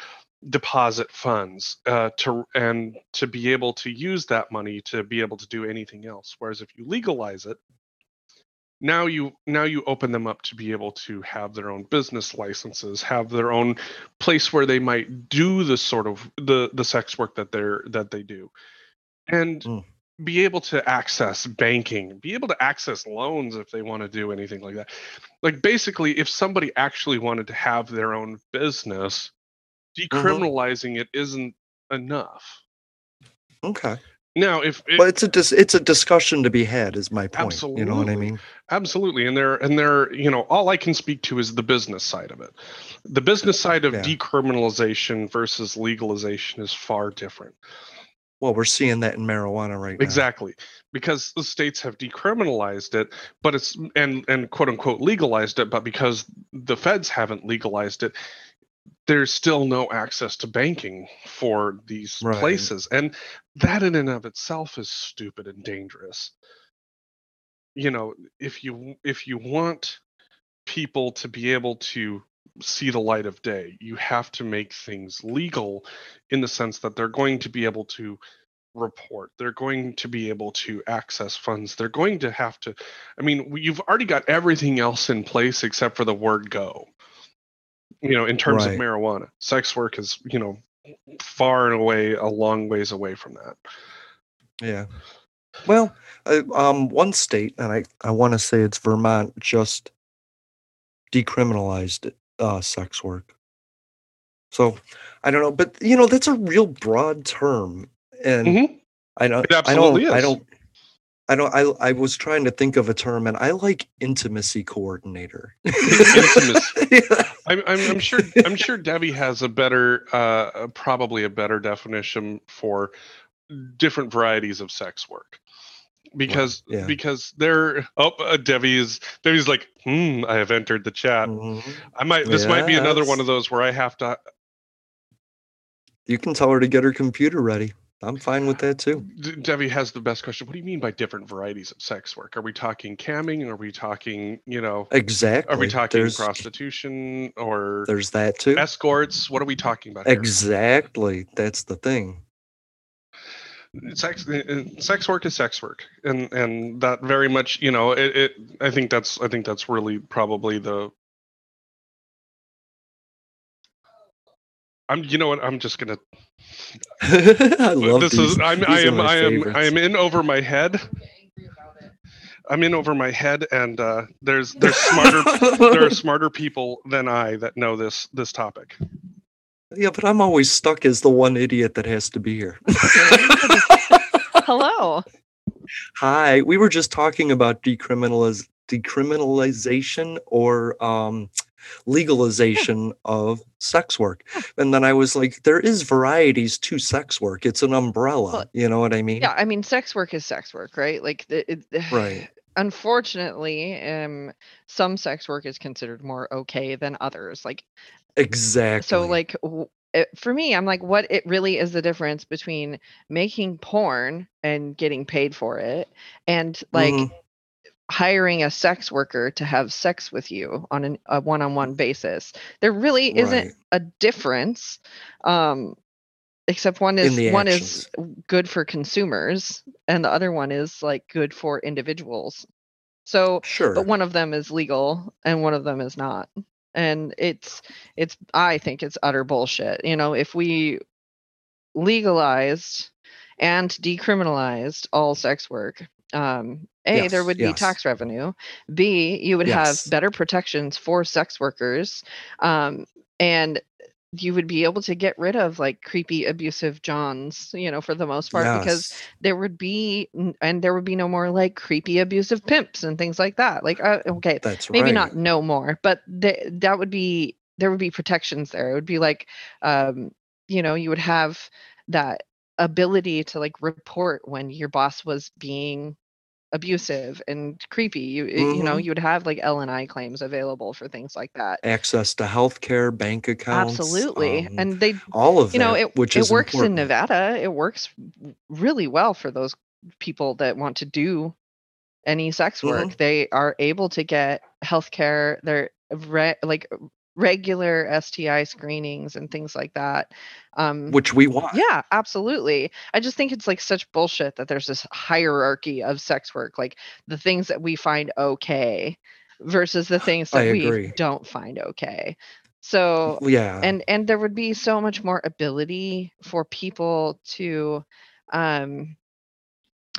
deposit funds uh, to and to be able to use that money to be able to do anything else. Whereas if you legalize it now you now you open them up to be able to have their own business licenses have their own place where they might do the sort of the the sex work that they're that they do and Mm. be able to access banking be able to access loans if they want to do anything like that like basically if somebody actually wanted to have their own business decriminalizing it isn't enough Okay. Now if it, Well, it's a dis- it's a discussion to be had. Is my point. You know what I mean? Absolutely, and they're and they're you know all I can speak to is the business side of it. The business side of Yeah. decriminalization versus legalization is far different. Well, we're seeing that in marijuana right now. Exactly, because the states have decriminalized it, but it's and and quote unquote legalized it, but because the feds haven't legalized it, there's still no access to banking for these Right. places, and that in and of itself is stupid and dangerous. You know, if you if you want people to be able to see the light of day, you have to make things legal in the sense that they're going to be able to report they're going to be able to access funds they're going to have to i mean you've already got everything else in place except for the word go you know in terms Right. of marijuana sex work is you know far and away a long ways away from that Yeah. Well, uh, um, one state, and I I want to say it's Vermont, just decriminalized uh, sex work. So I don't know, but you know that's a real broad term, and Mhm. I don't. It absolutely I don't. I don't. I don't. I I was trying to think of a term, and I like intimacy coordinator. Intimacy. I'm, I'm, I'm sure I'm sure Debbie has a better uh, probably a better definition for different varieties of sex work because yeah. because there oh uh, Debbie is Debbie's like hmm I have entered the chat Mhm. I might this might be another one of those where I have to You can tell her to get her computer ready. I'm fine with that too. Debbie has the best question what do you mean by different varieties of sex work are we talking camming are we talking you know Exactly. are we talking There's- prostitution or There's that too. escorts what are we talking about here? Exactly. That's the thing. sex uh, uh, sex work is sex work and and that very much you know it, it i think that's i think that's really probably the i'm you know what i'm just gonna I love this these. is i'm these i am i am favorites. i am in over my head i'm in over my head and uh there's there's smarter there are smarter people than i that know this this topic Yeah, but I'm always stuck as the one idiot that has to be here. Hello. Hi, we were just talking about decriminaliz- decriminalization or um, legalization of sex work, and then I was like, there is varieties to sex work. It's an umbrella. Well, you know what I mean? Yeah, I mean, sex work is sex work, right? Like, the, it, Right. unfortunately, um, some sex work is considered more okay than others. Like, Exactly. so, like, w- it, for me, I'm like, what it really is the difference between making porn and getting paid for it, and like Mhm. Hiring a sex worker to have sex with you on an, a one-on-one basis. There really isn't Right. a difference. Um, except one is one is good for consumers and the other one is like good for individuals so Sure. but one of them is legal and one of them is not and it's it's i think it's utter bullshit you know if we legalized and decriminalized all sex work um a there Yes, would be tax revenue b you would Yes. have better protections for sex workers um and you would be able to get rid of like creepy abusive johns you know for the most part because there would be and there would be no more like creepy abusive pimps and things like that like uh, okay That's maybe right. not no more but th- that would be there would be protections there it would be like um you know you would have that ability to like report when your boss was being abusive and creepy you you know Mhm. you would have like L and I claims available for things like that Access to healthcare, bank accounts. absolutely um, and they all of you know it, which it is works in nevada it works really well for those people that want to do any sex work Mhm. they are able to get healthcare they're re- like regular STI screenings and things like that. Um, which we want. yeah, absolutely. I just think it's like such bullshit that there's this hierarchy of sex work, like the things that we find okay versus the things that we don't find okay. So Yeah. and and there would be so much more ability for people to um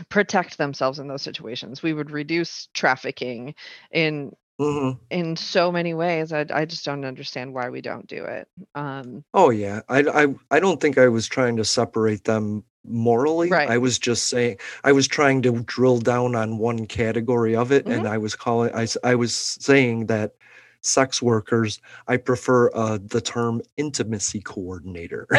protect themselves in those situations. We would reduce trafficking in Mhm. in so many ways. I I just don't understand why we don't do it. Um Oh yeah, I I I don't think I was trying to separate them morally. Right. I was just saying I was trying to drill down on one category of it, and Mhm. I was calling I I was saying that sex workers I prefer uh, the term intimacy coordinator.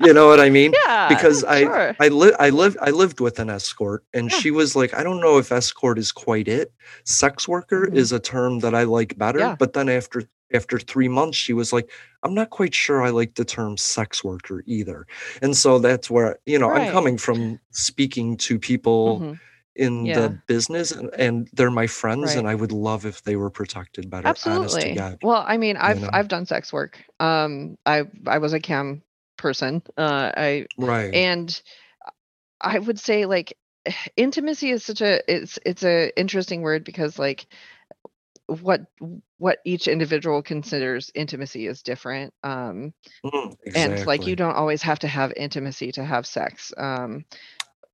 you know what I mean? Yeah, Because I sure. I li- I lived I lived with an escort, and Yeah. she was like, I don't know if escort is quite it. Sex worker Mhm. is a term that I like better. Yeah. But then after after three months, she was like, I'm not quite sure I like the term sex worker either. And so that's where you know I'm coming from speaking to people Mhm. In Yeah. the business, and, and they're my friends, Right. and I would love if they were protected better. Absolutely. Well, I mean, I've know? I've done sex work. Um, I I was a cam person. Uh, I Right. and I would say like intimacy is such a it's it's a interesting word because like what what each individual considers intimacy is different. Um, Mhm, and like you don't always have to have intimacy to have sex. Um,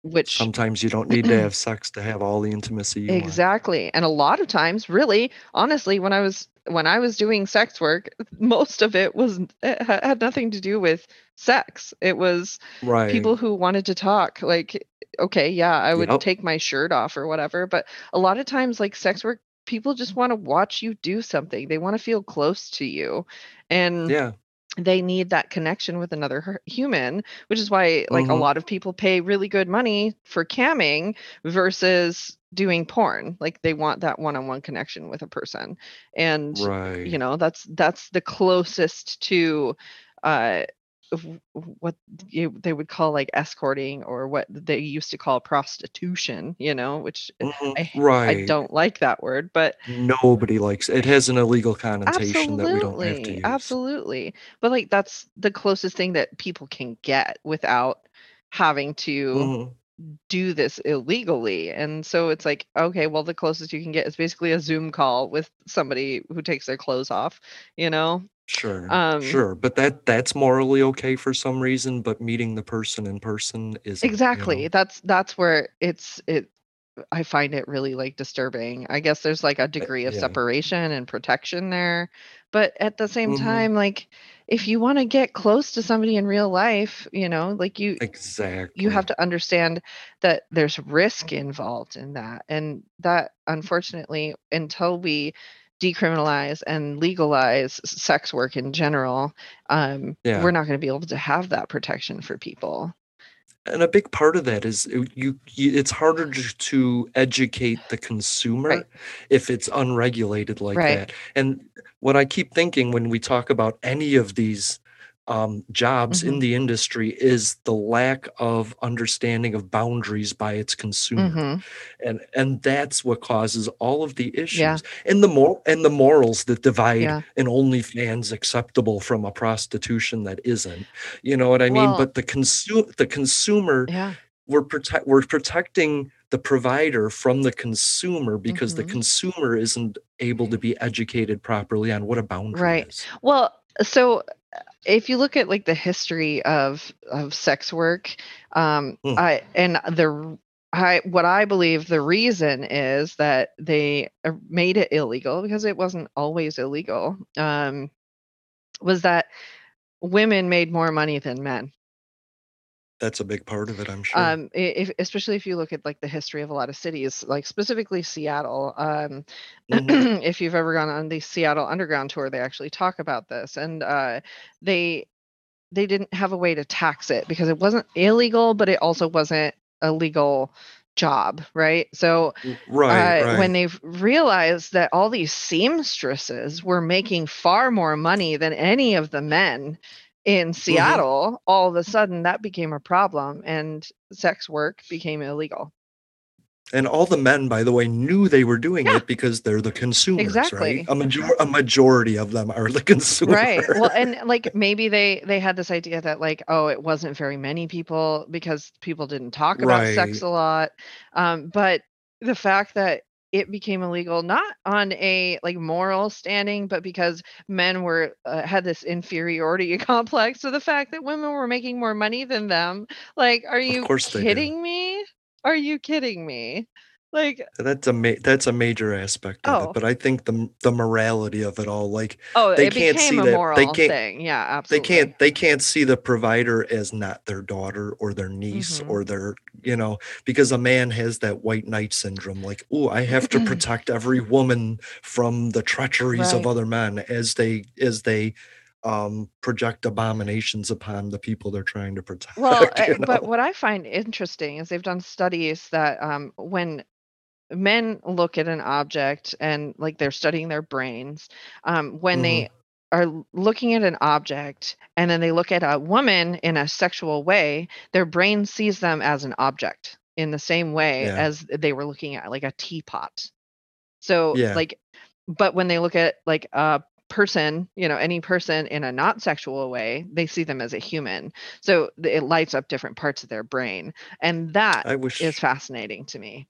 which Sometimes you don't need to have sex to have all the intimacy you want. Exactly. And a lot of times, really, honestly, when I was when I was doing sex work, most of it was eh, it had nothing to do with sex. It was Right. people who wanted to talk. Like, okay, yeah, I would Yep. take my shirt off or whatever, but a lot of times like sex work people just want to watch you do something. They want to feel close to you. And Yeah. They need that connection with another human, which is why like a Mhm. lot of people pay really good money for camming versus doing porn. Like they want that one-on-one connection with a person. And Right. you know, that's that's the closest to uh what they would call like escorting or what they used to call prostitution, you know, which I I don't like that word, but Nobody likes it. has an illegal connotation that we don't have to Absolutely, use. absolutely. But like that's the closest thing that people can get without having to Mhm. do this illegally. And so it's like, okay, well the closest you can get is basically a Zoom call with somebody who takes their clothes off, you know? Sure. Um Sure. But that that's morally okay for some reason, but meeting the person in person you exactly. know. That's that's where it's it I find it really like disturbing. I guess there's like a Uh, degree of yeah. separation and protection there. But at the same Mhm. time, like if you want to get close to somebody in real life, you know, like you Exactly. you have to understand that there's risk involved in that. And that unfortunately, until we decriminalize and legalize sex work in general, um, Yeah. we're not going to be able to have that protection for people. And a big part of that is uh, you, you it's harder to, to educate the consumer Right. if it's unregulated like Right. that. And what I keep thinking when we talk about any of these um, jobs in Mhm. the industry is the lack of understanding of boundaries by its consumer. Mhm. And and that's what causes all of the issues. Yeah. And the mor- and the morals that divide Yeah. an OnlyFans acceptable from a prostitution that isn't. You know what I mean? Well But the consumer the consumer Yeah. we're protect we're protecting the provider from the consumer because the Mhm. consumer isn't able to be educated properly on what a boundary Right. is. Right. Well, so if you look at like the history of of sex work, um, Hmm. I and the I what I believe the reason is that they uh, made it illegal because it wasn't always illegal. Um, was that women made more money than men. That's a big part of it, I'm sure. Um, if, especially if you look at like the history of a lot of cities, like specifically Seattle. Um, Mhm. if you've ever gone on the Seattle Underground tour, they actually talk about this, and uh, they they didn't have a way to tax it because it wasn't illegal, but it also wasn't a legal job, right? So Right, uh, when they've realized that all these seamstresses were making far more money than any of the men in Mhm. Seattle, all of a sudden that became a problem and sex work became illegal. And all the men, by the way, knew they were doing Yeah. it because they're the consumers, Exactly. right? A, major- a majority of them are the consumers. right well and like maybe they they had this idea that like oh it wasn't very many people because people didn't talk about sex a lot um but the fact that it became illegal not on a like moral standing but because men were uh, had this inferiority complex to the fact that women were making more money than them. Like are you course they do. kidding me? Are you kidding me like That's a ma- that's a major aspect of Oh. it, but I think the the morality of it all, like oh they can't see that they can't thing yeah they can't they can't see the provider as not their daughter or their niece Mhm. or their you know because a man has that white knight syndrome like oh i have to protect every woman from the treacheries of other men as they as they um project abominations upon the people they're trying to protect Well, you uh, but what I find interesting is they've done studies that um, when men look at an object and like they're studying their brains, um, when Mhm. they are looking at an object and then they look at a woman in a sexual way, their brain sees them as an object in the same way Yeah. as they were looking at like a teapot. So Yeah. like but when they look at like a person, you know, any person in a not sexual way, they see them as a human. So it lights up different parts of their brain. And that i wish is fascinating to me.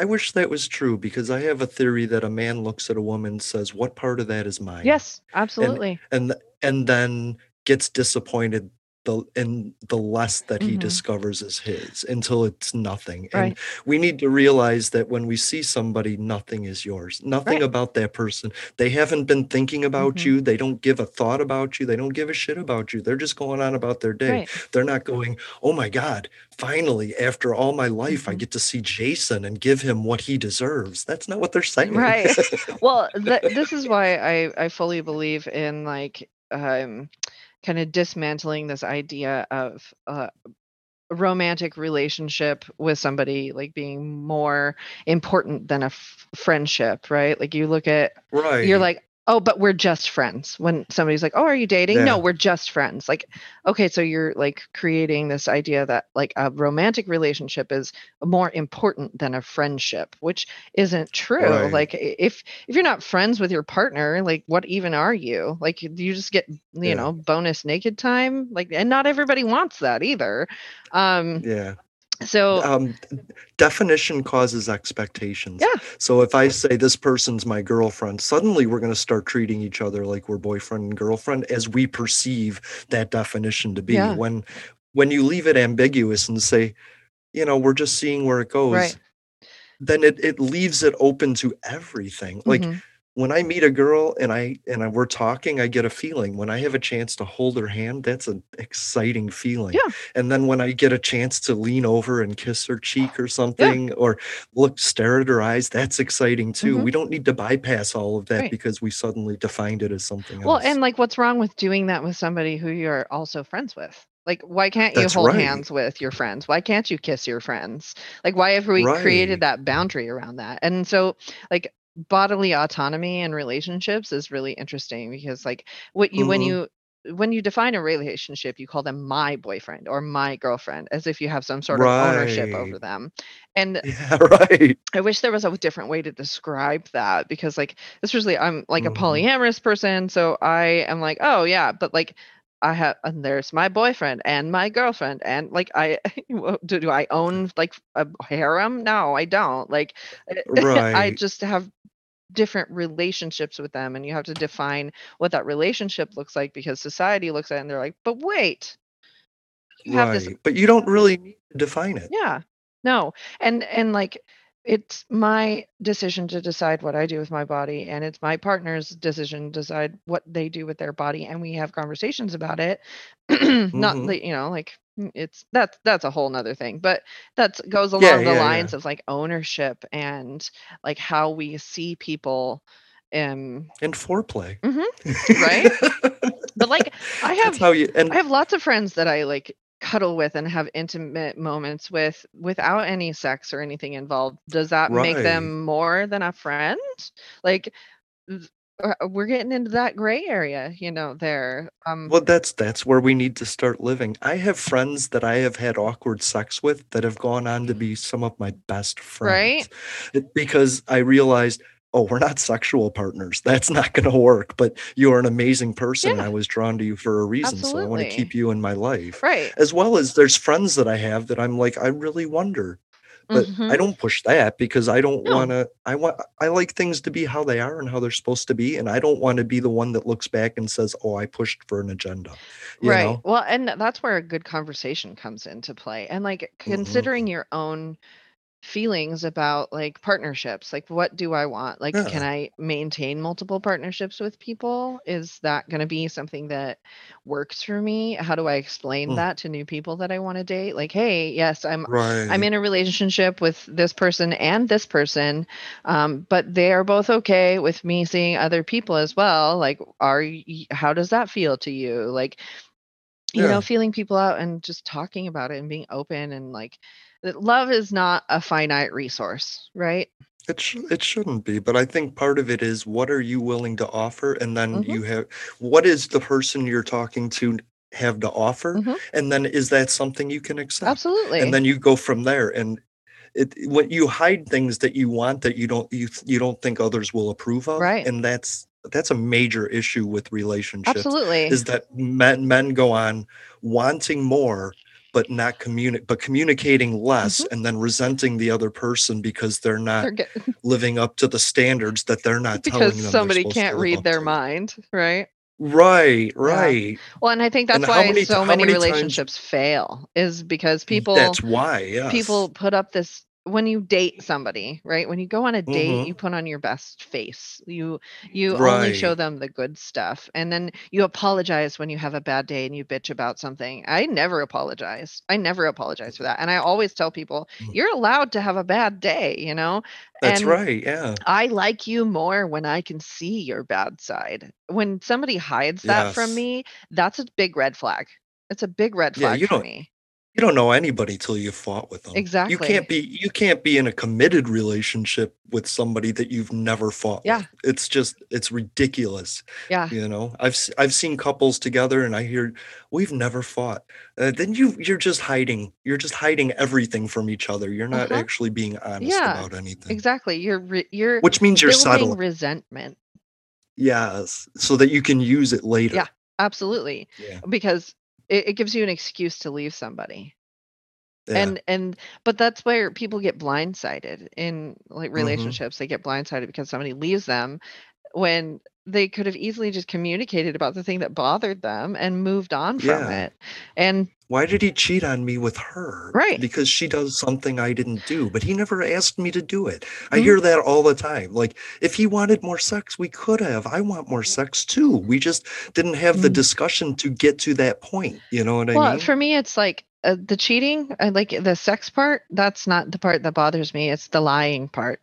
I wish that was true because i have a theory that a man looks at a woman and says what part of that is mine Yes, absolutely. and th- and then gets disappointed the and the less that he Mhm. discovers is his until it's nothing and we need to realize that when we see somebody nothing is yours nothing Right. about that person they haven't been thinking about Mhm. you they don't give a thought about you they don't give a shit about you they're just going on about their day Right. they're not going oh my god finally after all my life i Mhm. get to see jason and give him what he deserves that's not what they're saying Right. well, th- this is why I I fully believe in like um kind of dismantling this idea of uh a romantic relationship with somebody like being more important than a f- friendship, right? Like you look at right you're like oh but we're just friends. When somebody's like oh are you dating? Yeah. no we're just friends. Like okay so you're like creating this idea that like a romantic relationship is more important than a friendship which isn't true. Right. like if if you're not friends with your partner like what even are you? Like you just get you Yeah. know bonus naked time? Like and not everybody wants that either. Um yeah so um definition causes expectations yeah so if i say this person's my girlfriend suddenly we're going to start treating each other like we're boyfriend and girlfriend as we perceive that definition to be Yeah. when when you leave it ambiguous and say you know we're just seeing where it goes Right. then it, it leaves it open to everything like Mhm. When i meet a girl and i and I, we're talking i get a feeling when i have a chance to hold her hand that's an exciting feeling Yeah. and then when i get a chance to lean over and kiss her cheek or something or look stare at her eyes that's exciting too Mhm. we don't need to bypass all of that Right. because we suddenly defined it as something Well, else and like, what's wrong with doing that with somebody who you're also friends with? Like, why can't you That's hold right. hands with your friends? Why can't you kiss your friends? Like, why have we created that boundary around that? And so, like, bodily autonomy and relationships is really interesting because, like, what you when Mhm. you when you define a relationship, you call them my boyfriend or my girlfriend as if you have some sort of ownership over them. And yeah right I wish there was a different way to describe that because like especially I'm like a Mhm. polyamorous person so I am like oh yeah but like I have and there's my boyfriend and my girlfriend and like I do, do I own like a harem no I don't like eh, I just have different relationships with them and you have to define what that relationship looks like because society looks at it and they're like but wait you have this but you don't really mm. need to define it yeah. No. And and like it's my decision to decide what I do with my body and it's my partner's decision to decide what they do with their body and we have conversations about it. Not Mhm. like, you know, like mm, it's that's that's a whole nother thing. But that goes yeah along the yeah lines yeah of like ownership and like how we see people um and foreplay mhm, right? But like I have how you and I have lots of friends that I like cuddle with and have intimate moments with without any sex or anything involved. Does that make them more than a friend? Like uh, we're getting into that gray area, you know, there. Um Well, that's that's where we need to start living. I have friends that I have had awkward sex with that have gone on to be some of my best friends. Right? Because I realized, oh, we're not sexual partners. That's not going to work. But you are an amazing person. Yeah. I was drawn to you for a reason. So I want to keep you in my life. Right. As well as there's friends that I have that I'm like, I really wonder. But I Mhm. don't push that because I don't No. want to. I want. I like things to be how they are and how they're supposed to be, and I don't want to be the one that looks back and says, "Oh, I pushed for an agenda." You Right. know? Well, and that's where a good conversation comes into play. And like Mhm. considering your own feelings about like partnerships. Like what do I want? Like can I maintain multiple partnerships with people? Is that going to be something that works for me? How do I explain Mm. that to new people that I want to date? Like, "Hey, yes, I'm I'm in a relationship with this person and this person, um, but they are both okay with me seeing other people as well. Like, are y- how does that feel to you? Like, you Yeah. know, feeling people out and just talking about it and being open and like, that love is not a finite resource, right? It sh- it shouldn't be, but I think part of it is what are you willing to offer, and then Mhm. you have what is the person you're talking to have to offer, Mhm. and then is that something you can accept, Absolutely. and then you go from there. And it when you hide things that you want that you don't you you don't think others will approve of, Right. and that's that's a major issue with relationships Absolutely. is that men men go on wanting more but not communi- but communicating less Mhm. and then resenting the other person because they're not They're living up to the standards that they're not telling because somebody can't read their to. mind, right? Right, Yeah. right. Well, and I think that's how why many so many many times relationships fail is because people That's why, yes. people put up this when you date somebody, right? When you go on a date, Mhm. you put on your best face. You you only show them the good stuff. And then you apologize when you have a bad day and you bitch about something. I never apologize. I never apologize for that. And I always tell people, Mm. you're allowed to have a bad day, you know? That's And right, yeah. I like you more when I can see your bad side. When somebody hides that from me, that's a big red flag. It's a big red flag Yeah, you for don't me. You don't know anybody till you fought with them. Exactly. You can't be you can't be in a committed relationship with somebody that you've never fought Yeah. with. It's just it's ridiculous. Yeah. You know, I've I've seen couples together and I hear we've never fought. Uh, then you you're just hiding. You're just hiding everything from each other. You're not Uh-huh. actually being honest Yeah. about anything. Exactly. You're re- you're Which means you're subtle. resentment. Yes, so that you can use it later. Yeah, absolutely. Yeah. Because it, it gives you an excuse to leave somebody. Yeah. And and but that's where people get blindsided in like Mhm. relationships. They get blindsided because somebody leaves them when they could have easily just communicated about the thing that bothered them and moved on from Yeah. it. And Why did he cheat on me with her? Right. Because she does something I didn't do, but he never asked me to do it. I Mhm. hear that all the time. Like, if he wanted more sex, we could have. I want more sex too. We just didn't have the Mm. discussion to get to that point. You know what I mean? well, for me it's like uh, the cheating, uh, like the sex part, that's not the part that bothers me. It's the lying part.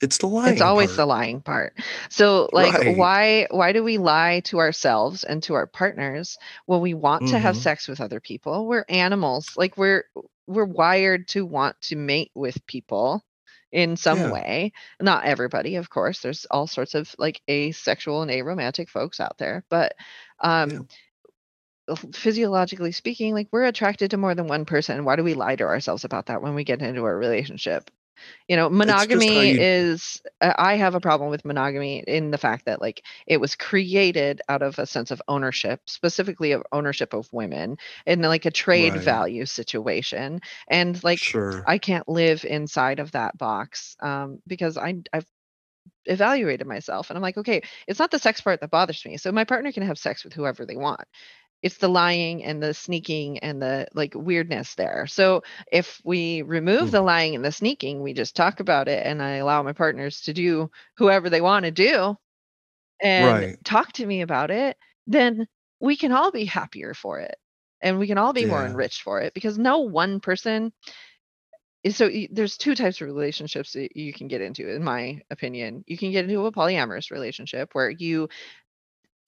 It's the lying. it's always part. the lying part so like Right. why why do we lie to ourselves and to our partners when we want to have Mhm. sex with other people we're animals like we're we're wired to want to mate with people in some Yeah. way not everybody of course there's all sorts of like asexual and aromantic folks out there but um physiologically speaking like we're attracted to more than one person why do we lie to ourselves about that when we get into a relationship you know It's just how monogamy you- is uh, i have a problem with monogamy in the fact that like it was created out of a sense of ownership specifically of ownership of women in like a trade Right. value situation and like Sure. i can't live inside of that box um, because i i've evaluated myself and i'm like okay it's not the sex part that bothers me so my partner can have sex with whoever they want it's the lying and the sneaking and the like weirdness there. So if we remove Mm. the lying and the sneaking, we just talk about it and I allow my partners to do whoever they want to do and Right. talk to me about it, then we can all be happier for it. And we can all be more enriched for it because no one person is so there's two types of relationships that you can get into in my opinion. You can get into a polyamorous relationship where you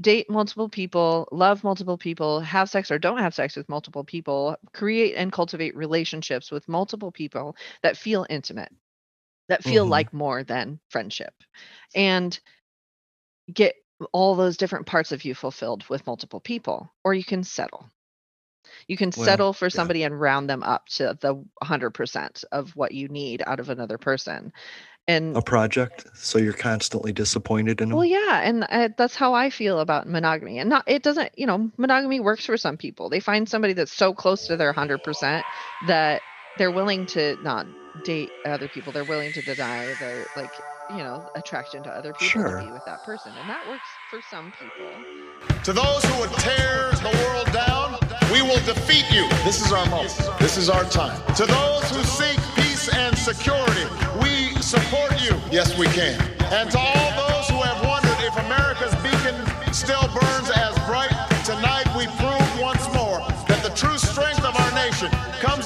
date multiple people, love multiple people, have sex or don't have sex with multiple people, create and cultivate relationships with multiple people that feel intimate, that feel Mhm. like more than friendship. And get all those different parts of you fulfilled with multiple people, or you can settle. You can Well, settle for yeah. somebody and round them up to the 100% of what you need out of another person. And A project, so you're constantly disappointed in them. well, yeah, and uh, that's how I feel about monogamy. And not it doesn't, you know, monogamy works for some people. They find somebody that's so close to their 100% that they're willing to not date other people. They're willing to deny their like, you know, attraction to other people Sure. to be with that person. And that works for some people. To those who would tear the world down, we will defeat you. This is our moment. This is our time. To those who seek peace and security, we support you. Yes, we can. And to all those who have wondered if America's beacon still burns as bright, tonight we prove once more that the true strength of our nation comes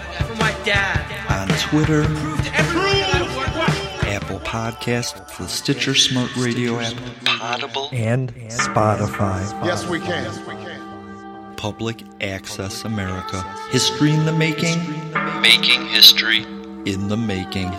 for my dad. on Twitter, Prove to everyone that it worked. Apple Podcast, the Stitcher Smart Radio app, Potable, and Spotify. Yes, we can. Public Access America. History in the making. Making history in the making.